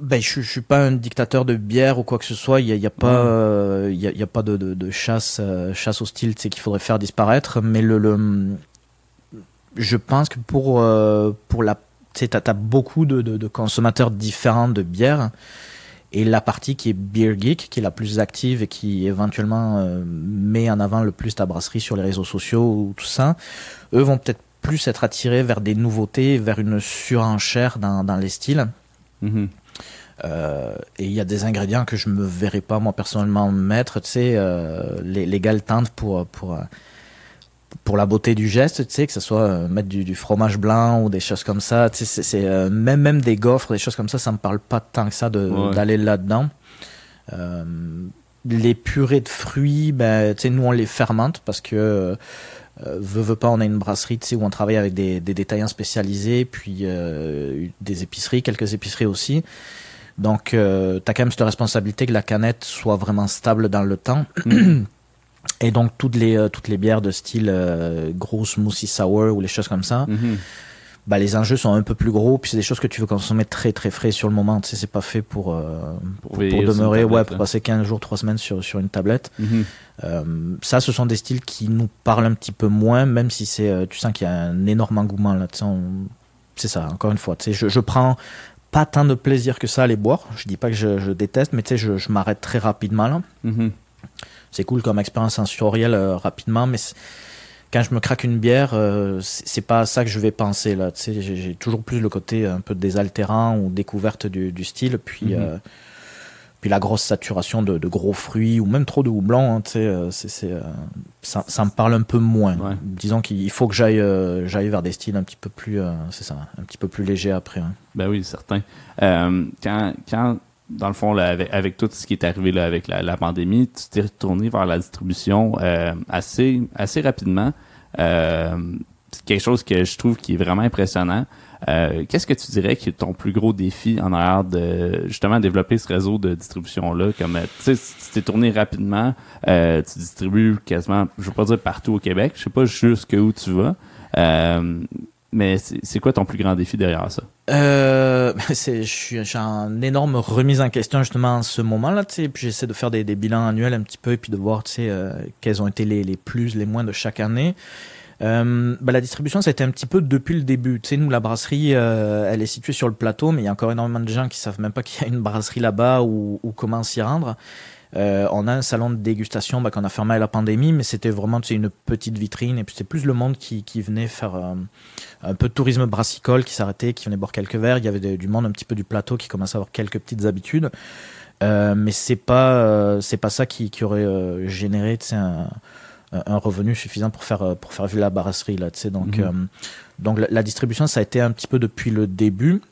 ben, je, ne suis pas un dictateur de bière ou quoi que ce soit. Il n'y a, y a, pas, il y a, pas de, chasse, euh, chasse au style qu'il faudrait faire disparaître. Mais le, le je pense que pour, euh, pour la. Tu sais, as, beaucoup de, de, consommateurs différents de bière et la partie qui est Beer Geek, qui est la plus active et qui éventuellement euh, met en avant le plus ta brasserie sur les réseaux sociaux ou tout ça, eux vont peut-être plus être attirés vers des nouveautés, vers une surenchère dans, dans les styles. Mm-hmm. Euh, et il y a des ingrédients que je me verrais pas moi personnellement mettre, tu sais, euh, les, les pour, pour pour la beauté du geste, tu sais, que ce soit euh, mettre du, fromage blanc ou des choses comme ça, tu sais, c'est euh, même même des gaufres, des choses comme ça, ça me parle pas tant que ça d'aller là-dedans. Euh, les purées de fruits, ben, tu sais, nous on les fermente parce que veut, veut pas, on a une brasserie, tu sais, où on travaille avec des, des détaillants spécialisés, puis des épiceries, quelques épiceries aussi. Donc, tu as quand même cette responsabilité que la canette soit vraiment stable dans le temps. Et donc toutes les euh, toutes les bières de style euh, gros smoothie sour ou les choses comme ça, mhm. bah les enjeux sont un peu plus gros. Puis c'est des choses que tu veux consommer très très frais sur le moment. Tu sais, c'est pas fait pour euh, pour, demeurer ouais pour passer 15 jours 3 semaines sur sur une tablette. Mhm. euh, ça, ce sont des styles qui nous parlent un petit peu moins, même si c'est tu sens qu'il y a un énorme engouement là. C'est ça. Encore une fois, tu sais, je, je prends pas tant de plaisir que ça à les boire. Je dis pas que je, je déteste, mais tu sais, je, je m'arrête très rapidement là. Mhm c'est cool comme expérience sensorielle euh, rapidement, mais quand je me craque une bière, euh, c'est pas à ça que je vais penser là. J'ai toujours plus le côté un peu désaltérant ou découverte du, du style, puis mhm. euh, puis la grosse saturation de, de, gros fruits ou même trop de houblon. Hein, c'est ça, ça, me parle un peu moins. Disons qu'il faut que j'aille j'aille vers des styles un petit peu plus c'est ça, un petit peu plus léger après. Hein. Ben oui, certain. quand quand dans le fond, avec, tout ce qui est arrivé là, avec la, pandémie, tu t'es retourné vers la distribution euh, assez, assez rapidement. Euh, c'est quelque chose que je trouve qui est vraiment impressionnant. Euh, qu'est-ce que tu dirais qui est ton plus gros défi en arrière de justement développer ce réseau de distribution là Comme tu t'es tourné rapidement, tu distribues quasiment, je veux pas dire partout au Québec, je sais pas jusque où tu vas. Mais c'est quoi ton plus grand défi derrière ça? Euh, je suis en énorme remise en question justement en ce moment-là, puis j'essaie de faire des, bilans annuels un petit peu et puis de voir, euh, quels ont été les, les, plus, les moins de chaque année. Euh, bah, la distribution, été un petit peu depuis le début. Tu nous, la brasserie, euh, elle est située sur le plateau, mais il y a encore énormément de gens qui savent même pas qu'il y a une brasserie là-bas ou comment s'y rendre. Euh, on a un salon de dégustation bah, qu'on a fermé à la pandémie, mais c'était vraiment une petite vitrine. Et puis c'est plus le monde qui, qui venait faire euh, un peu de tourisme brassicole, qui s'arrêtait, qui venait boire quelques verres. Il y avait du monde un petit peu du plateau qui commençait à avoir quelques petites habitudes. Euh, mais c'est pas c'est pas ça qui, qui aurait généré un, un revenu suffisant pour faire pour faire vivre la brasserie là. Donc mhm. donc la, la, distribution ça a été un petit peu depuis le début.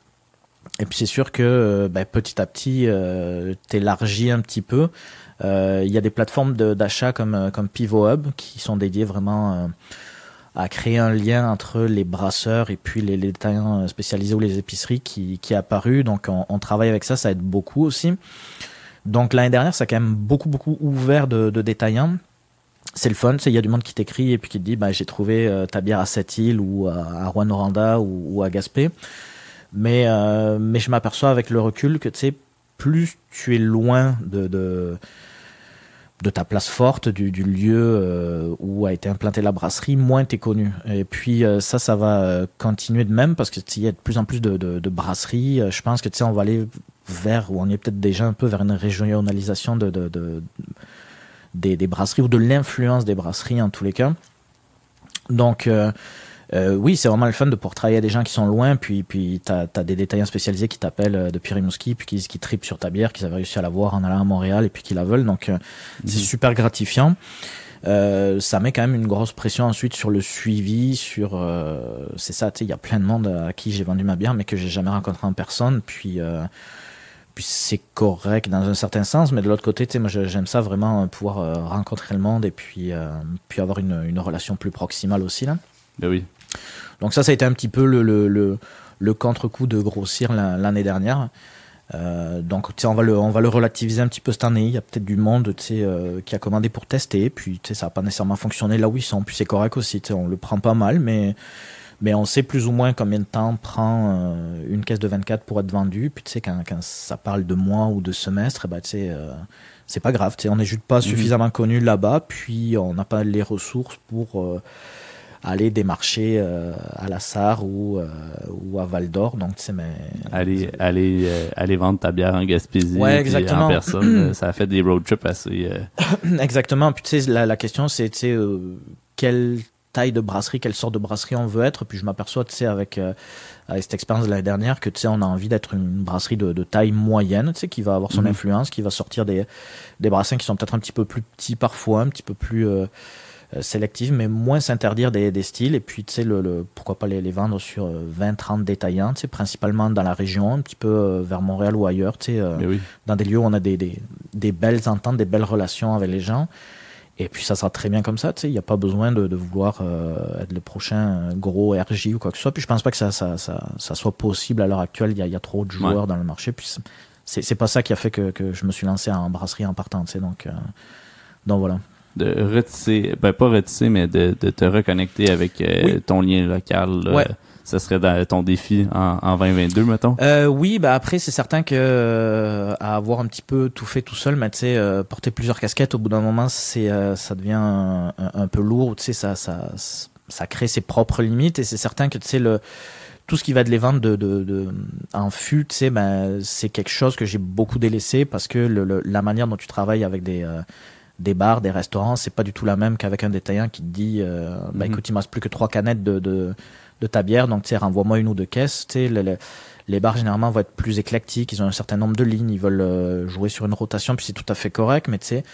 Et puis c'est sûr que euh, bah, petit à petit, euh, t'élargis un petit peu. Euh, il y a des plateformes d'achat comme, euh, comme Pivot Hub qui sont dédiées vraiment à créer un lien entre les brasseurs et puis les, détaillants spécialisés ou les épiceries qui, qui est apparu. Donc on, on, travaille avec ça, ça aide beaucoup aussi. Donc l'année dernière, ça a quand même beaucoup beaucoup ouvert de, de détaillants. C'est le fun, il y a du monde qui t'écrit et puis qui te dit bah, j'ai trouvé ta bière à Sept-Îles ou à, à Rouen-Noranda ou, ou, à Gaspé. Mais, euh, mais je m'aperçois avec le recul que, tu sais, plus tu es loin de, de, ta place forte, du, lieu euh, où a été implantée la brasserie, moins tu es connu. Et puis euh, ça, ça va continuer de même parce qu'il y a de plus en plus de, brasseries. Je pense que, tu sais, on va aller vers, ou on est peut-être déjà un peu vers une régionalisation de, de des, des, brasseries ou de l'influence des brasseries en tous les cas. Donc, euh, oui, c'est vraiment le fun de pouvoir travailler avec des gens qui sont loin, puis, puis tu as, des détaillants spécialisés qui t'appellent euh, depuis Rimouski, puis qui, qui tripent sur ta bière, qu'ils avaient réussi à la voir en allant à Montréal, et puis qui la veulent. Donc, euh, c'est mhm. super gratifiant. Euh, ça met quand même une grosse pression ensuite sur le suivi, sur euh, c'est ça, tu sais, il y a plein de monde à qui j'ai vendu ma bière, mais que j'ai jamais rencontré en personne, puis euh, puis c'est correct dans un certain sens, mais de l'autre côté, tu sais, moi j'aime ça vraiment pouvoir rencontrer le monde et puis puis avoir une, une relation plus proximale aussi là. Ben oui. Donc ça, ça a été un petit peu le, le, le, contre-coup de grossir l'année dernière. Euh, donc on va, le, on va le relativiser un petit peu cette année. Il y a peut-être du monde euh, qui a commandé pour tester, puis ça n'a pas nécessairement fonctionné là où ils sont. Puis c'est correct aussi, on le prend pas mal, mais, mais on sait plus ou moins combien de temps prend euh, une caisse de 24 pour être vendue. Puis tu sais, quand, quand ça parle de mois ou de semestre, bah, c'est pas grave. On n'est juste pas mhm. suffisamment connu là-bas, puis on n'a pas les ressources pour aller démarcher euh, à la Sarre ou, euh, ou à Val d'Or. Donc, tu sais, mais. Aller, aller, euh, aller vendre ta bière en Gaspésie. Ouais, exactement. En personne. ça a fait des road trips assez. exactement. Puis, tu sais, la, la question, c'est, tu sais, quelle taille de brasserie, quelle sorte de brasserie on veut être. Puis, je m'aperçois, tu sais, avec, avec cette expérience de l'année dernière, que, tu sais, on a envie d'être une brasserie de, de, taille moyenne, tu sais, qui va avoir son mhm. influence, qui va sortir des, des brassins qui sont peut-être un petit peu plus petits parfois, un petit peu plus euh, sélective, mais moins s'interdire des, des, styles. Et puis, tu sais, le, le, pourquoi pas les, les vendre sur 20-30 euh, détaillants, tu sais, principalement dans la région, un petit peu euh, vers Montréal ou ailleurs, tu sais, dans des lieux où on a des, des, des, belles ententes, des belles relations avec les gens. Et puis ça sera très bien comme ça, tu sais, il n'y a pas besoin de, de vouloir être le prochain gros RJ ou quoi que ce soit. Puis je pense pas que ça, ça, ça, ça soit possible à l'heure actuelle, il y a, y a, trop de joueurs dans le marché. Puis c'est pas ça qui a fait que, que, je me suis lancé en brasserie en partant, tu sais, donc, donc voilà de retisser, ben pas retisser, mais de, de te reconnecter avec euh, ton lien local. Ouais. Ça serait dans ton défi en, en 2022, mettons? Euh, oui, bah après, c'est certain que euh, à avoir un petit peu tout fait tout seul, mais tu sais, euh, porter plusieurs casquettes, au bout d'un moment, c'est ça devient un, un, peu lourd, tu sais, ça, ça, ça crée ses propres limites, et c'est certain que, tu sais, le tout ce qui va de les vendre de, de, de en fût, tu sais, ben, c'est quelque chose que j'ai beaucoup délaissé parce que le, la manière dont tu travailles avec des des bars, des restaurants, c'est pas du tout la même qu'avec un détaillant qui te dit, euh, bah, mhm. écoute, il me reste plus que trois canettes de, de, de ta bière, donc tu sais, renvoie-moi une ou deux caisses. Tu sais, les bars généralement vont être plus éclectiques, ils ont un certain nombre de lignes, ils veulent euh, jouer sur une rotation, puis c'est tout à fait correct, mais tu sais,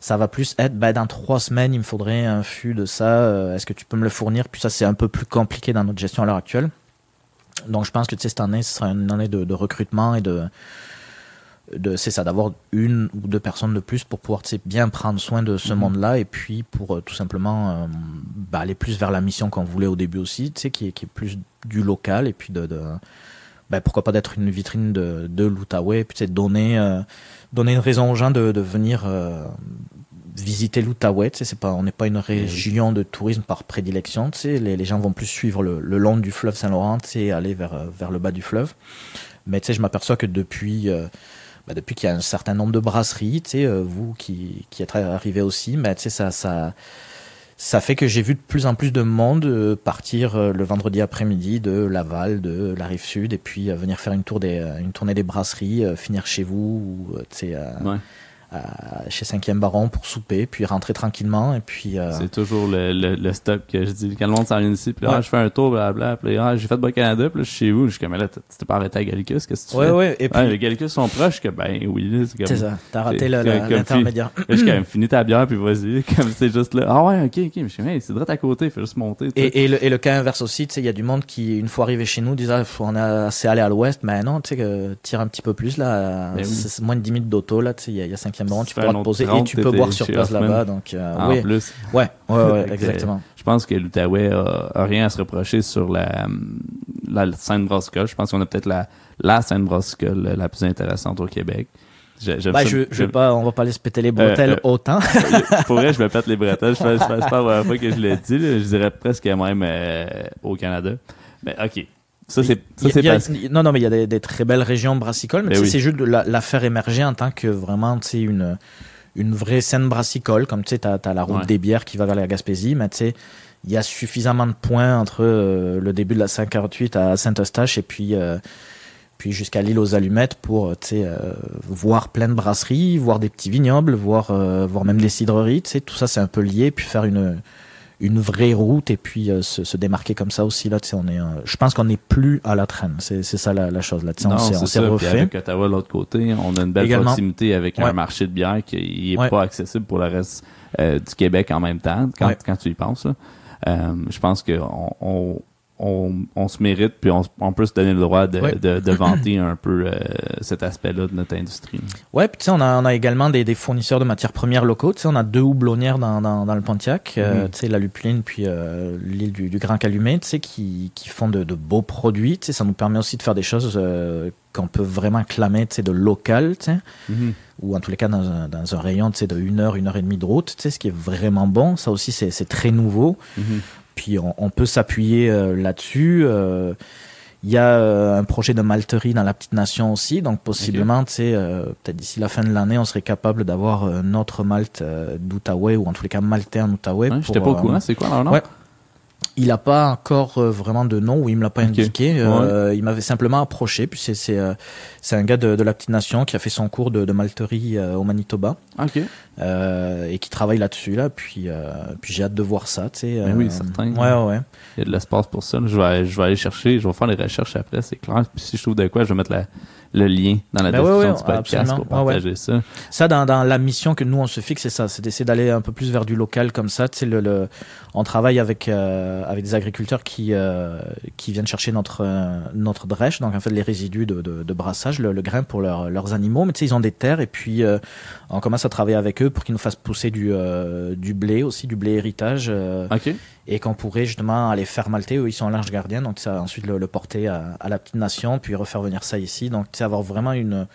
ça va plus être, bah, dans trois semaines, il me faudrait un fût de ça, euh, est-ce que tu peux me le fournir? Puis ça, c'est un peu plus compliqué dans notre gestion à l'heure actuelle. Donc je pense que cette année, ce sera une année de, de recrutement et de c'est ça d'avoir une ou deux personnes de plus pour pouvoir bien prendre soin de ce mhm. monde-là et puis pour euh, tout simplement euh, bah, aller plus vers la mission qu'on voulait au début aussi, tu sais, qui est, qui est plus du local et puis de, de bah, pourquoi pas d'être une vitrine de, de l'Outaouais, puis donner euh, donner une raison aux gens de, de venir visiter l'Outaouais, c'est pas on n'est pas une région de tourisme par prédilection, tu sais, les, les gens vont plus suivre le, le long du fleuve Saint-Laurent, sais, aller vers vers le bas du fleuve. Mais tu sais, je m'aperçois que depuis bah, depuis qu'il y a un certain nombre de brasseries, tu sais, euh, vous qui, qui êtes arrivé aussi, mais tu sais, ça, ça, ça fait que j'ai vu de plus en plus de monde euh, partir euh, le vendredi après-midi de Laval, de la rive sud, et puis venir faire une, tournée des brasseries, finir chez vous, ou, tu sais, chez 5e Baron pour souper, puis rentrer tranquillement. Et puis, euh, C'est toujours le, le, le, stock que je dis. Quand le monde s'en vient ici, puis là, je fais un tour, blablabla. Puis là, j'ai fait Bas Canada, puis là, je suis chez vous. Je suis comme, là, tu t'es pas arrêté à Gallicus, qu'est-ce que tu ouais, fais? Ouais, et puis. les Gallicus sont proches, que ben oui, c'est comme. C'est ça. T'as raté l'intermédiaire. Je comme, finis ta bière, puis vas-y. Comme c'est juste là. Ah ouais, ok, ok. Mais je suis, hey, c'est droit à côté, il faut juste monter. Et, et, le, et le cas inverse aussi, tu sais, il y a du monde qui, une fois arrivé chez nous, disait, ah, on a assez allé à l'ouest, mais non, tu sais, tire un petit peu plus, là. Ben c'est moins de 10 minutes d'auto, là, tu sais, il y a 5e Tu peux te poser et tu peux boire sur place là-bas. Donc, euh, en oui. plus. Ouais, ouais, ouais exactement. Je pense que l'Outaouais a, a, rien à se reprocher sur la, la scène brassicole. Je pense qu'on a peut-être la, la scène brassicole la plus intéressante au Québec. Je, bah, je, je, vais pas, on va pas aller se péter les bretelles euh, euh, autant. pour vrai, je me pète les bretelles. Je pense pas la première fois que je l'ai dit. Je dirais presque même euh, au Canada. Mais ok, ça, c'est. Non, non, mais il y a des, des, très belles régions brassicoles, mais, oui. c'est juste de la, la, faire émerger en tant que vraiment, tu sais, une, une vraie scène brassicole, comme tu sais, t'as as la route des bières qui va vers la Gaspésie, mais tu sais, il y a suffisamment de points entre euh, le début de la 548 à Saint-Eustache et puis euh, puis jusqu'à l'île aux allumettes pour tu sais, euh, voir plein de brasseries, voir des petits vignobles, voir, euh, voir même des cidreries. Tu sais, tout ça, c'est un peu lié, puis faire une, une vraie route et puis euh, se, se démarquer comme ça aussi. Là, tu sais, on est, euh, je pense qu'on n'est plus à la traîne. C'est c'est ça la, la chose. Là, tu sais, on Non, on s'est ça. Puis refait. avec Ottawa de l'autre côté, on a une belle Également. proximité avec un marché de bière qui est Ouais. pas accessible pour le reste euh, du Québec en même temps, quand, Ouais. quand tu y penses. là. Euh, je pense qu'on on, on, on se mérite, puis on, peut se donner le droit de, de, de vanter un peu euh, cet aspect-là de notre industrie. Ouais, puis tu sais, on a, on a également des, des fournisseurs de matières premières locaux. Tu sais, on a deux houblonnières dans, dans, dans le Pontiac, euh, Mhm. tu sais, la Lupuline puis euh, l'île du, du Grand Calumet, tu sais, qui, qui font de, de beaux produits. Tu sais, ça nous permet aussi de faire des choses qu'on peut vraiment clamer, tu sais, de local, tu sais, ou en tous les cas dans un, dans un rayon, tu sais, de une heure, une heure et demie de route, tu sais, ce qui est vraiment bon. Ça aussi, c'est c'est très nouveau. Mhm. Puis on, on peut s'appuyer euh, là-dessus. Euh, Il y a euh, un projet de malterie dans la petite nation aussi, donc possiblement, sais, euh, peut-être d'ici la fin de l'année, on serait capable d'avoir notre malt euh, d'Outaouais ou en tous les cas maltais en Outaouais. Ouais, pour, J'étais pas au euh, courant, c'est quoi ouais. Il n'a pas encore euh, vraiment de nom ou il me l'a pas indiqué. Euh, Il m'avait simplement approché. Puis c'est c'est euh, c'est un gars de, de la petite nation qui a fait son cours de, de malterie euh, au Manitoba Ok. euh, et qui travaille là-dessus là. Puis euh, puis j'ai hâte de voir ça. Tu sais. Oui, certain. Ouais ouais. ouais. Il y a de l'espace pour ça. Je vais, je vais aller chercher, je vais faire les recherches après, c'est clair. Puis si je trouve de quoi, je vais mettre la- le lien dans la Ben description ouais, ouais, du podcast absolument. pour Ouais, ouais. partager ça. Ça, dans, dans la mission que nous, on se fixe, c'est ça, c'est d'essayer d'aller un peu plus vers du local comme ça. Tu sais, le, le- on travaille avec, euh, avec des agriculteurs qui, euh, qui viennent chercher notre, euh, notre drèche, donc en fait les résidus de, de, de brassage, le, le grain pour leurs leurs animaux. Mais tu sais, ils ont des terres et puis euh, on commence à travailler avec eux pour qu'ils nous fassent pousser du, du blé aussi, du blé héritage. euh, Ok. et qu'on pourrait justement aller faire malter. Eux, ils sont en large gardien, donc ça ensuite le, le porter à, à la petite nation, puis refaire venir ça ici. Donc, sais, avoir vraiment une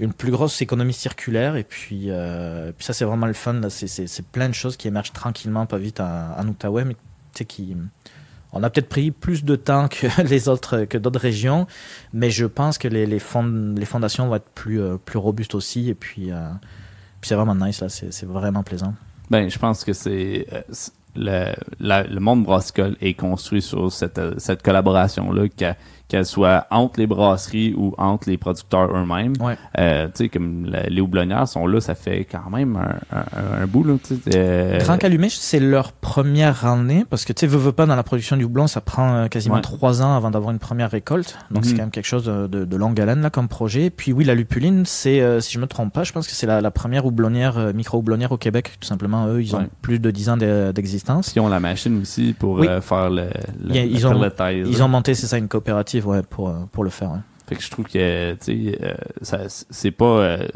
une plus grosse économie circulaire. Et puis euh, ça c'est vraiment le fun c'est c'est c'est plein de choses qui émergent tranquillement pas vite en, Outaouais mais tu sais qui on a peut-être pris plus de temps que les autres que d'autres régions mais je pense que les les, les fondations vont être plus euh, plus robustes aussi. Et puis euh, puis c'est vraiment nice là. C'est c'est vraiment plaisant. Ben, je pense que c'est euh, c'est- le, le monde brassicole est construit sur cette, cette collaboration-là, qu'elle soit entre les brasseries ou entre les producteurs eux-mêmes. ouais Euh, tu sais, comme la- les houblonnières sont là, ça fait quand même un, un, un bout, là. euh, Grand Calumet, c'est leur première année parce que tu sais, veux, veux pas dans la production du houblon, ça prend euh, quasiment Ouais. trois ans avant d'avoir une première récolte. Donc c'est Mhm. quand même quelque chose de, de, de longue haleine là comme projet. Puis oui, la lupuline, c'est euh, si je me trompe pas, je pense que c'est la, la première houblonnière euh, micro houblonnière au Québec. Tout simplement, eux, ils ont Ouais. plus de 10 ans de- d'existence. Qui ont la machine aussi pour Oui. faire le, le, Il y a- le ils ont- Ils ont monté, c'est ça, une coopérative, ouais, pour euh, pour le faire. ouais. Fait que je trouve que, euh, c'est pas, euh,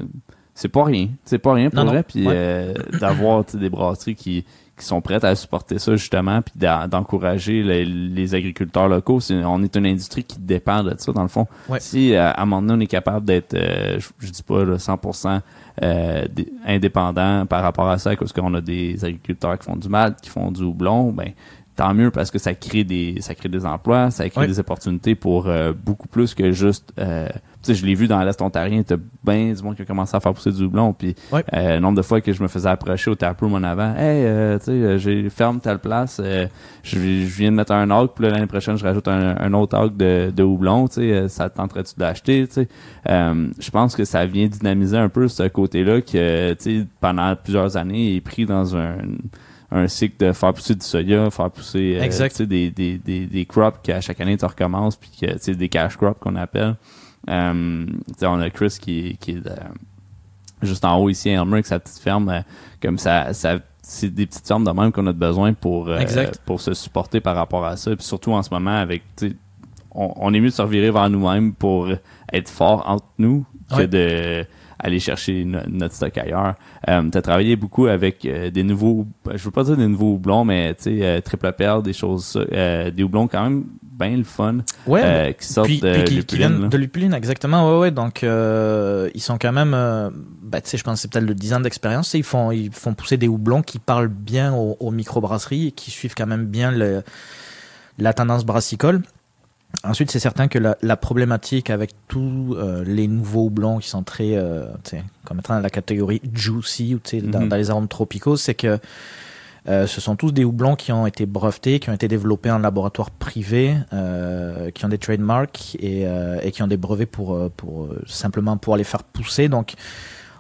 c'est pas rien. C'est pas rien pour vrai. Puis Ouais. euh, d'avoir, des brasseries qui, qui sont prêtes à supporter ça, justement, puis d'en- d'encourager les, les agriculteurs locaux. On est une industrie qui dépend de ça, dans le fond. Ouais. Si, à un moment donné, on est capable d'être, euh, je, je dis pas là, 100% euh, dé- indépendant par rapport à ça, parce qu'on a des agriculteurs qui font du malt, qui font du houblon, ben tant mieux parce que ça crée des ça crée des emplois, ça crée des opportunités pour euh, beaucoup plus que juste euh, tu sais je l'ai vu dans l'est ontarien, t'as bien du monde qui a commencé à faire pousser du houblon puis Ouais. euh, le nombre de fois que je me faisais approcher au taproom en avant, hey euh, tu sais euh, j'ai ferme telle place, euh, je, viens de mettre un hog puis l'année prochaine je rajoute un, un autre hog de, de houblon, tu sais ça te tenterait-tu d'acheter, tu sais Euh, je pense que ça vient dynamiser un peu ce côté-là que tu sais pendant plusieurs années il est pris dans un un cycle de faire pousser du soya, faire pousser euh, Exact. des, des, des, des crops qu'à chaque année tu recommences, puis que tu sais, des cash crops qu'on appelle. Euh, on a Chris qui, qui est euh, juste en haut ici à Elmer avec sa petite ferme. euh, comme ça, ça c'est des petites fermes de même qu'on a besoin pour, Exact. pour se supporter par rapport à ça. Puis surtout en ce moment, avec on, on est mieux de se revirer vers nous-mêmes pour être fort entre nous que Ouais. de aller chercher no- notre stock ailleurs. Euh, tu as travaillé beaucoup avec euh, des nouveaux, je veux pas dire des nouveaux houblons, mais tu sais, euh, triple perle, des choses, euh, des houblons quand même bien le fun, Ouais. qui sortent puis, de puis qui, qui Lupuline, viennent là. de Lupuline, exactement. Ouais, ouais. Donc, ils sont quand même, bah, tu sais, je pense que c'est peut-être le 10 ans d'expérience. Ils font, ils font pousser des houblons qui parlent bien aux, aux microbrasseries et qui suivent quand même bien le, la tendance brassicole. Ensuite, c'est certain que la, la problématique avec tous euh, les nouveaux houblons qui sont très, euh, comme étant dans la catégorie juicy ou tu sais, dans, dans les arômes tropicaux, c'est que Euh, ce sont tous des houblons qui ont été brevetés, qui ont été développés en laboratoire privé, euh, qui ont des trademarks et, euh, et, qui ont des brevets pour, pour simplement pouvoir les faire pousser. Donc,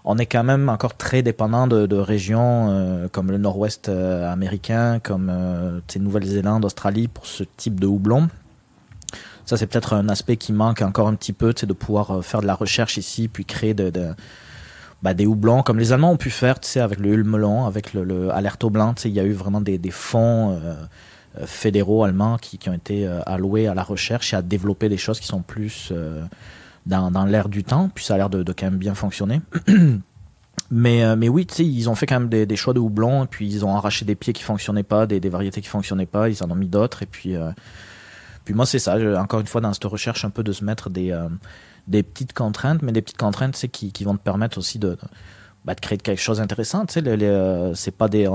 on est quand même encore très dépendant de, de régions comme le nord-ouest américain, comme Nouvelle-Zélande, Australie pour ce type de houblon. Ça, c'est peut-être un aspect qui manque encore un petit peu, de pouvoir faire de la recherche ici, puis créer bah, des houblons comme les Allemands ont pu faire, tu sais, avec le Hulmelon, avec le, le Alerto Blanc, il y a eu vraiment des, fonds euh, euh, fédéraux allemands qui, ont été euh, alloués à la recherche et à développer des choses qui sont plus dans, dans l'air du temps, puis ça a l'air de, quand même bien fonctionner. mais, oui, tu sais, ils ont fait quand même des, choix de houblon, et puis ils ont arraché des pieds qui fonctionnaient pas, des, des variétés qui fonctionnaient pas, ils en ont mis d'autres, et puis, puis moi c'est ça, encore une fois dans cette recherche un peu de se mettre des des petites contraintes, mais des petites contraintes c'est qui, vont te permettre aussi bah, de créer quelque chose d'intéressant. Tu sais, euh, c'est pas des,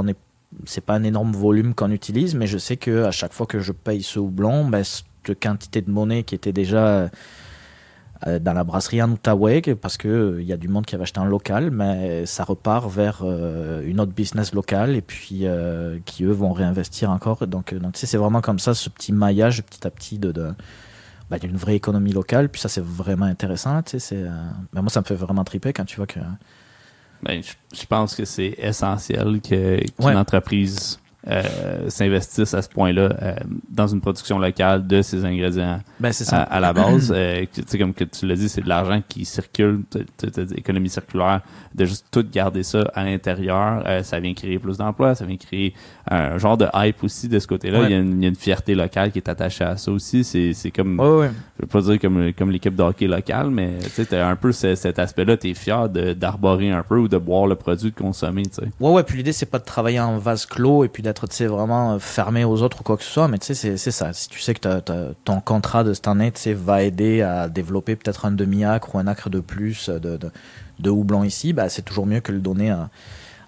pas un énorme volume qu'on utilise, mais je sais que à chaque fois que je paye ce houblon, ben, cette quantité de monnaie qui était déjà euh, dans la brasserie en Outaouais, parce que il euh, y a du monde qui avait acheté en local, mais ça repart vers euh, une autre business locale et puis euh, qui eux vont réinvestir encore. Donc, donc tu sais, c'est vraiment comme ça ce petit maillage petit à petit de, de bah, il vraie économie locale, puis ça c'est vraiment intéressant. Tu sais, c'est, euh... moi ça me fait vraiment triper quand tu vois que. Ben, je, je pense que c'est essentiel que, qu'une ouais. entreprise euh, s'investissent à ce point-là euh, dans une production locale de ces ingrédients ben, à, à, la base. euh, comme que tu l'as dit, c'est de l'argent qui circule, économie circulaire, de juste tout garder ça à l'intérieur. Euh, ça vient créer plus d'emplois, ça vient créer un genre de hype aussi de ce côté-là. Ouais. Il, y a une, il, y a une fierté locale qui est attachée à ça aussi. C'est, comme, ouais, je veux pas dire comme, comme l'équipe de hockey locale, mais tu sais, un peu ce, cet aspect-là, t'es fier de, d'arborer un peu ou de boire le produit, de consommer, tu sais. Ouais, ouais, puis l'idée, c'est pas de travailler en vase clos et puis d'être sais, vraiment fermé aux autres ou quoi que ce soit, mais tu sais, c'est ça. Si tu sais que t'as, ton contrat de cette année, va aider à développer peut-être un demi-acre ou un acre de plus de, de, de houblon ici, bah, c'est toujours mieux que le donner à,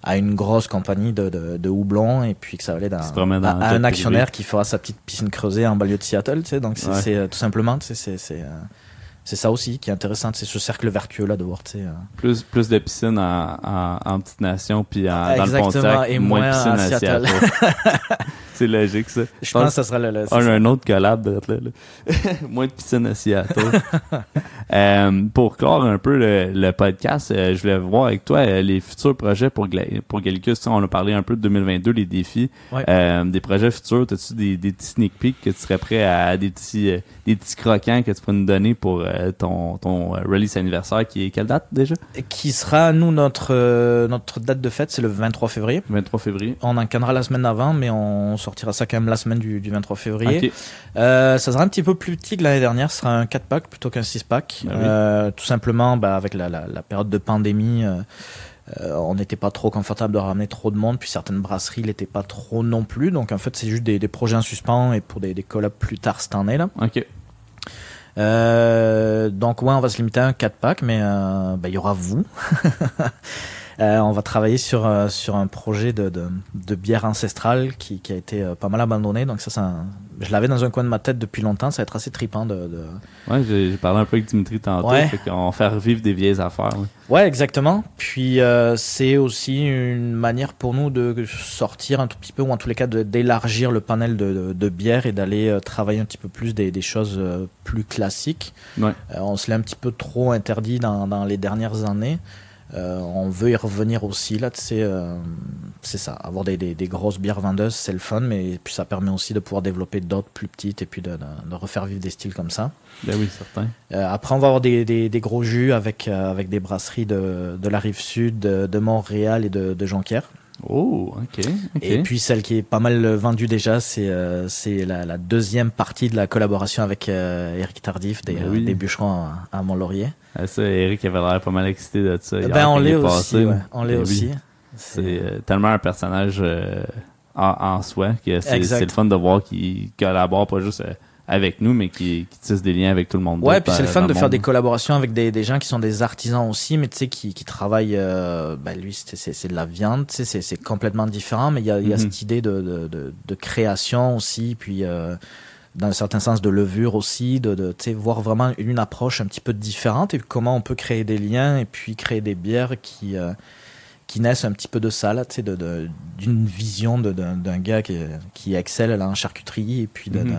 à une grosse compagnie de, de, de houblon et puis que ça va aller à, à un actionnaire privé. qui fera sa petite piscine creusée en banlieue de Seattle, tu sais. Donc, c'est, ouais. c'est tout simplement, c'est, c'est, ça aussi qui est intéressant, c'est ce cercle vertueux là de voir. Euh... Plus, plus de piscines en, en, en petite nation, puis en, dans le Pontiac, et moins, moins de piscines à Seattle. c'est logique, ça. Je, pense, que ça sera le. le on a un autre collab, là, là. moins de piscines à Seattle. euh, pour clore un peu le, le podcast, euh, je voulais voir avec toi euh, les futurs projets pour, pour Gallicus. On a parlé un peu de 2022, les défis. Ouais. Des projets futurs, as-tu des, des petits sneak peeks que tu serais prêt à, des petits, des petits croquants que tu pourrais nous donner pour ton, ton release anniversaire qui est quelle date déjà? Qui sera nous notre notre date de fête c'est le 23 février. 23 février. On encadrera la semaine avant mais on sortira ça quand même la semaine du, du 23 février. Okay. Euh, ça sera un petit peu plus petit que l'année dernière, ce sera un 4 pack plutôt qu'un 6 pack. Ah oui. tout simplement bah, avec la, la, la, période de pandémie euh, on n'était pas trop confortable de ramener trop de monde, puis certaines brasseries l'étaient pas trop non plus. Donc en fait, c'est juste des, des, projets en suspens et pour des, des collabs plus tard cette année là. Ok. Euh, donc ouais, on va se limiter à un 4 pack, mais euh, bah, il y aura vous. euh, on va travailler sur euh, sur un projet de, de, de bière ancestrale qui, qui, a été euh, pas mal abandonné. Donc ça, ça je l'avais dans un coin de ma tête depuis longtemps. Ça va être assez tripant de. de... Ouais, j'ai parlé un peu avec Dimitri tantôt. Ouais. Fait qu'on va faire revivre des vieilles affaires. Ouais, ouais exactement. Puis c'est aussi une manière pour nous de sortir un tout petit peu, ou en tous les cas d'élargir le panel de, de, bières et d'aller travailler un petit peu plus des, des choses plus classiques. Ouais. on se l'est un petit peu trop interdit dans, dans les dernières années. Euh, on veut y revenir aussi là, c'est euh, c'est ça, avoir des, des, des, grosses bières vendeuses, c'est le fun, mais puis ça permet aussi de pouvoir développer d'autres plus petites et puis de, de, de, refaire vivre des styles comme ça. Ben oui, certain. Euh, après, on va avoir des, des, gros jus avec avec des brasseries de, de la rive sud, de, Montréal et de, de Jonquière. Oh, ok. okay. Et puis celle qui est pas mal vendue déjà, c'est euh, c'est la, la, deuxième partie de la collaboration avec euh, Eric Tardif des, oui. des bûcherons à, à Mont-Laurier. Ah, ça, Eric avait l'air pas mal excité de ça. Ben on l'est aussi, ouais. on l'est aussi. Oui. C'est euh, tellement un personnage en, en, soi que c'est le fun de voir qu'il collabore pas juste avec nous, mais qui, qui tisse des liens avec tout le monde. Ouais, puis c'est le fun de faire des collaborations avec des, des gens qui sont des artisans aussi, mais tu sais, qui, qui travaillent, euh, bah lui, c'est de la viande, tu sais, c'est complètement différent, mais il y a, mm -hmm. y a cette idée de, de, de, de création aussi, puis euh, dans un certain sens de levure aussi, de, de tu sais, voir vraiment une approche un petit peu différente et comment on peut créer des liens et puis créer des bières qui, euh, qui naissent un petit peu de ça, là, tu sais, de, de- d'une vision de- d'un gars qui, qui excelle là, en charcuterie et puis de, Mhm. de,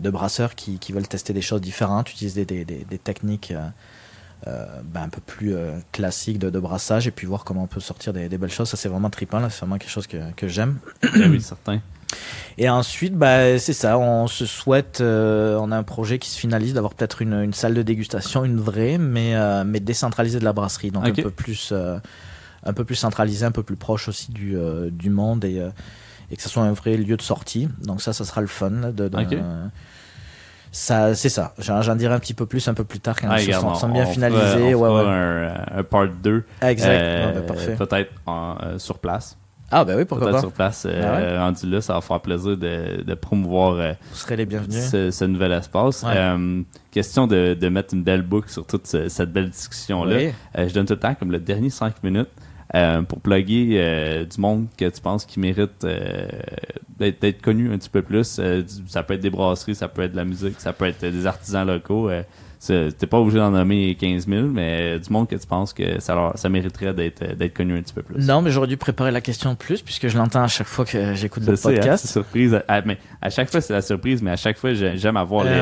de brasseurs qui, qui veulent tester des choses différentes, utiliser des, des, des techniques euh, euh, ben, un peu plus euh, classiques de, de brassage et puis voir comment on peut sortir des, des belles choses. Ça, c'est vraiment trippant, c'est vraiment quelque chose que, que j'aime. Ben oui, certain. Et ensuite, bah, c'est ça, on se souhaite, euh, on a un projet qui se finalise d'avoir peut-être une, une salle de dégustation, une vraie, mais, mais décentralisée de la brasserie, donc un peu plus, un peu plus centralisée, un peu plus proche aussi du, euh, du monde et, euh, et que ce soit un vrai lieu de sortie. Donc ça, ça sera le fun. de, de- ça, c'est ça. J'en, dirai un petit peu plus un peu plus tard quand Ah, les choses sont, sont bien finalisées. ouais, ouais. Un, un part 2. Exact. euh, Ouais, ben, parfait. Peut-être euh, sur place. Ah ben oui, pourquoi pas. sur place. euh, Ah? Rendu là, ça va faire plaisir de, de promouvoir euh, Vous serez les bienvenus. ce, ce nouvel espace. Euh, question de, de mettre une belle boucle sur toute ce- cette belle discussion-là. Oui. Euh, je donne tout le temps comme le dernier 5 minutes euh, pour plugger euh, du monde que tu penses qui mérite euh, d'être d'être connu un petit peu plus. Euh, ça peut être des brasseries, ça peut être de la musique, ça peut être des artisans locaux. Euh, T'es pas obligé d'en nommer 15 000, mais du monde que tu penses que ça, leur- ça mériterait d'être d'être connu un petit peu plus. Non, mais j'aurais dû préparer la question plus puisque je l'entends à chaque fois que j'écoute le hein, podcast. c'est surprise. À, mais à chaque fois, c'est la surprise, mais à chaque fois, j'ai- j'aime avoir les-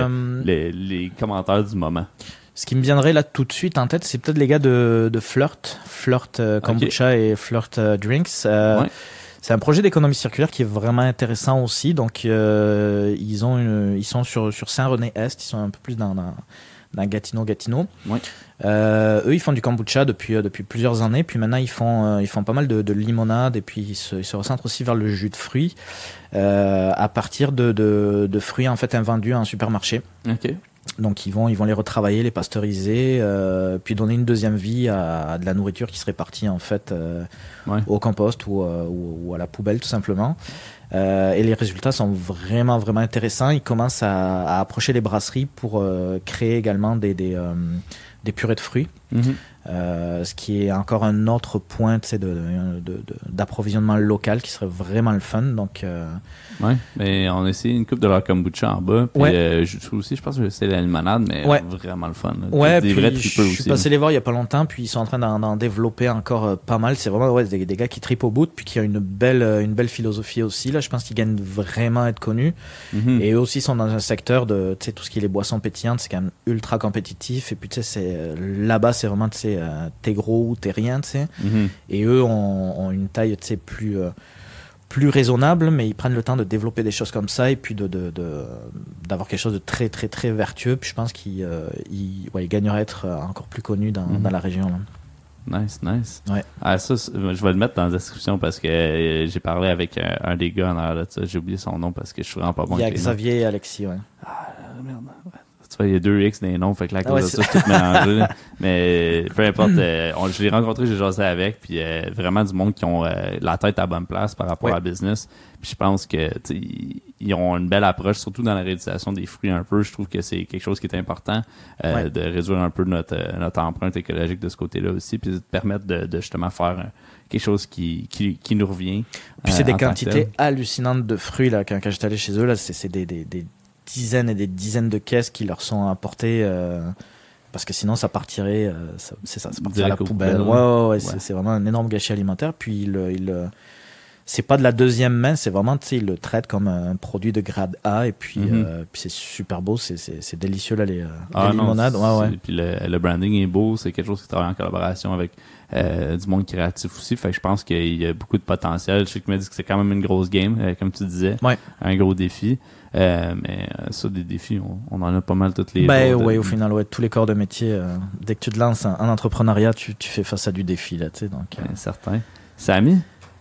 les, les commentaires du moment. Ce qui me viendrait là tout de suite en tête, c'est peut-être les gars de, de Flirt, Flirt euh, Kombucha et Flirt euh, Drinks. Euh, Ouais. C'est un projet d'économie circulaire qui est vraiment intéressant aussi. Donc, ils, ont une- ils sont sur, sur Saint-René-Est, ils sont un peu plus dans, dans, dans Gatineau, Gatineau. Euh, eux, ils font du kombucha depuis, euh, depuis plusieurs années. Puis maintenant, ils font, euh, ils font pas mal de, de limonade et puis ils se, ils se recentrent aussi vers le jus de fruits à partir de, de, de fruits en fait invendus en supermarché. OK. Donc ils vont, ils vont les retravailler, les pasteuriser, euh, puis donner une deuxième vie à, à de la nourriture qui serait partie en fait euh, Ouais. au compost ou, euh, ou, ou à la poubelle tout simplement. Euh, et les résultats sont vraiment vraiment intéressants. Ils commencent à, à approcher les brasseries pour euh, créer également des des, euh, des purées de fruits. Mhm. Euh, ce qui est encore un autre point tu sais, de, de, de- d'approvisionnement local qui serait vraiment le fun. Donc, euh, Ouais, mais on a essayé une coupe de leur kombucha en bas. Puis Ouais. euh, je trouve aussi, je pense que c'est la limonade, mais Ouais. vraiment le fun. Ouais, des puis vrais je suis passé les voir il y a pas longtemps, puis ils sont en train d'en, développer encore pas mal. C'est vraiment ouais, des, des gars qui tripent au bout, puis qui ont une belle, une belle philosophie aussi. Là, je pense qu'ils gagnent vraiment à être connus. Mhm. Et eux aussi sont dans un secteur de, tout ce qui est les boissons pétillantes, c'est quand même ultra compétitif. Et puis, tu sais, c'est, euh, là-bas, c'est vraiment, tu sais, euh, t'es gros ou t'es rien, tu sais. Mhm. Et eux ont, ont une taille, tu sais, plus, euh, plus raisonnable, mais ils prennent le temps de développer des choses comme ça et puis de, de, de- d'avoir quelque chose de très, très, très vertueux. Puis je pense qu'ils, ils, ouais, ils gagneraient à être encore plus connus dans, Mhm. dans la région. là. Nice, nice. Ouais. Ah, ça, je vais le mettre dans la description parce que euh, j'ai parlé avec un des gars en arrière de ça. J'ai oublié son nom parce que je suis vraiment pas bon Il y a. Xavier et Alexis, ouais. Ah, merde. Ouais. Tu il y a deux X dans les noms, fait que là, à Ah cause ouais, de ça, suis tout mélangé. là. Mais peu importe, euh, on- je l'ai rencontré, j'ai jasé avec, puis euh, vraiment du monde qui ont euh, la tête à la bonne place par rapport Ouais. à la business. Puis je pense que tu sais, ils- ils ont une belle approche, surtout dans la réalisation des fruits un peu. Je trouve que c'est quelque chose qui est important euh, Ouais. de réduire un peu notre, euh, notre empreinte écologique de ce côté-là aussi, puis de permettre de, de justement faire euh, quelque chose qui, qui, qui nous revient. Puis euh, c'est des en tant que quantités hallucinantes de fruits là. Quand, quand j'étais allé chez eux là, c'est, c'est des, des, des dizaines et des dizaines de caisses qui leur sont apportées euh, parce que sinon ça partirait, euh, c'est ça, ça partirait à la poubelle. Ouais, poubelles, ouais, ouais, Ouais. C'est, vraiment un énorme gâchis alimentaire. Puis il, il, c'est pas de la deuxième main, c'est vraiment tu sais, il le traite comme un produit de grade A et puis, Mhm. euh, puis c'est super beau, c'est, délicieux là les, Ah les non, limonades. Puis le, le branding est beau, c'est quelque chose qui travaille en collaboration avec euh, du monde créatif aussi. Fait que je pense qu'il y a beaucoup de potentiel. Je sais que tu m'as dit que c'est quand même une grosse game, comme tu disais. Un gros défi. Euh, mais euh, ça, des défis, on, on en a pas mal toutes les Ben de- ouais, au final, ouais, tous les corps de métier, euh, dès que tu te lances en, en entrepreneuriat, tu, tu fais face à du défi là, tu sais. Donc, Ben, certain. Samy,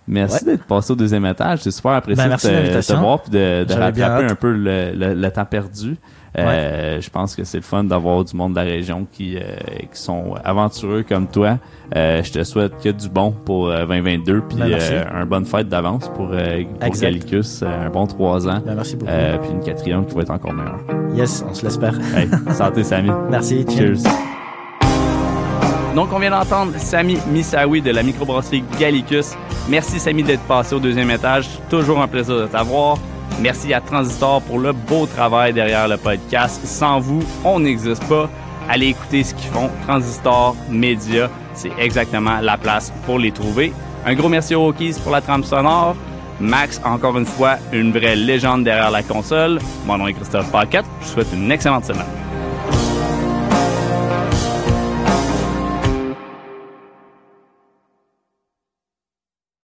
merci d'être passé au deuxième étage. C'est super apprécié Ben, merci de te, voir puis de, de bien rattraper un peu le, le- le temps perdu. Euh, Je pense que c'est le fun d'avoir du monde de la région qui, euh, qui sont aventureux comme toi. Euh, je te souhaite que du bon pour euh, 2022 puis Ben, euh, un bonne fête d'avance pour, euh, pour euh, un bon trois ans. ben, merci beaucoup. Euh, puis une quatrième qui va être encore meilleure. Yes, on se l'espère. Hey, santé Samy. Merci. Cheers. Donc, on vient d'entendre Samy Misawi de la microbrasserie Gallicus. Merci, Samy, d'être passé au deuxième étage. Toujours un plaisir de t'avoir. Merci à Transistor pour le beau travail derrière le podcast. Sans vous, on n'existe pas. Allez écouter ce qu'ils font. Transistor Média, c'est exactement la place pour les trouver. Un gros merci aux Rockies pour la trame sonore. Max, encore une fois, une vraie légende derrière la console. Mon nom est Christophe Paquette. Je vous souhaite une excellente semaine.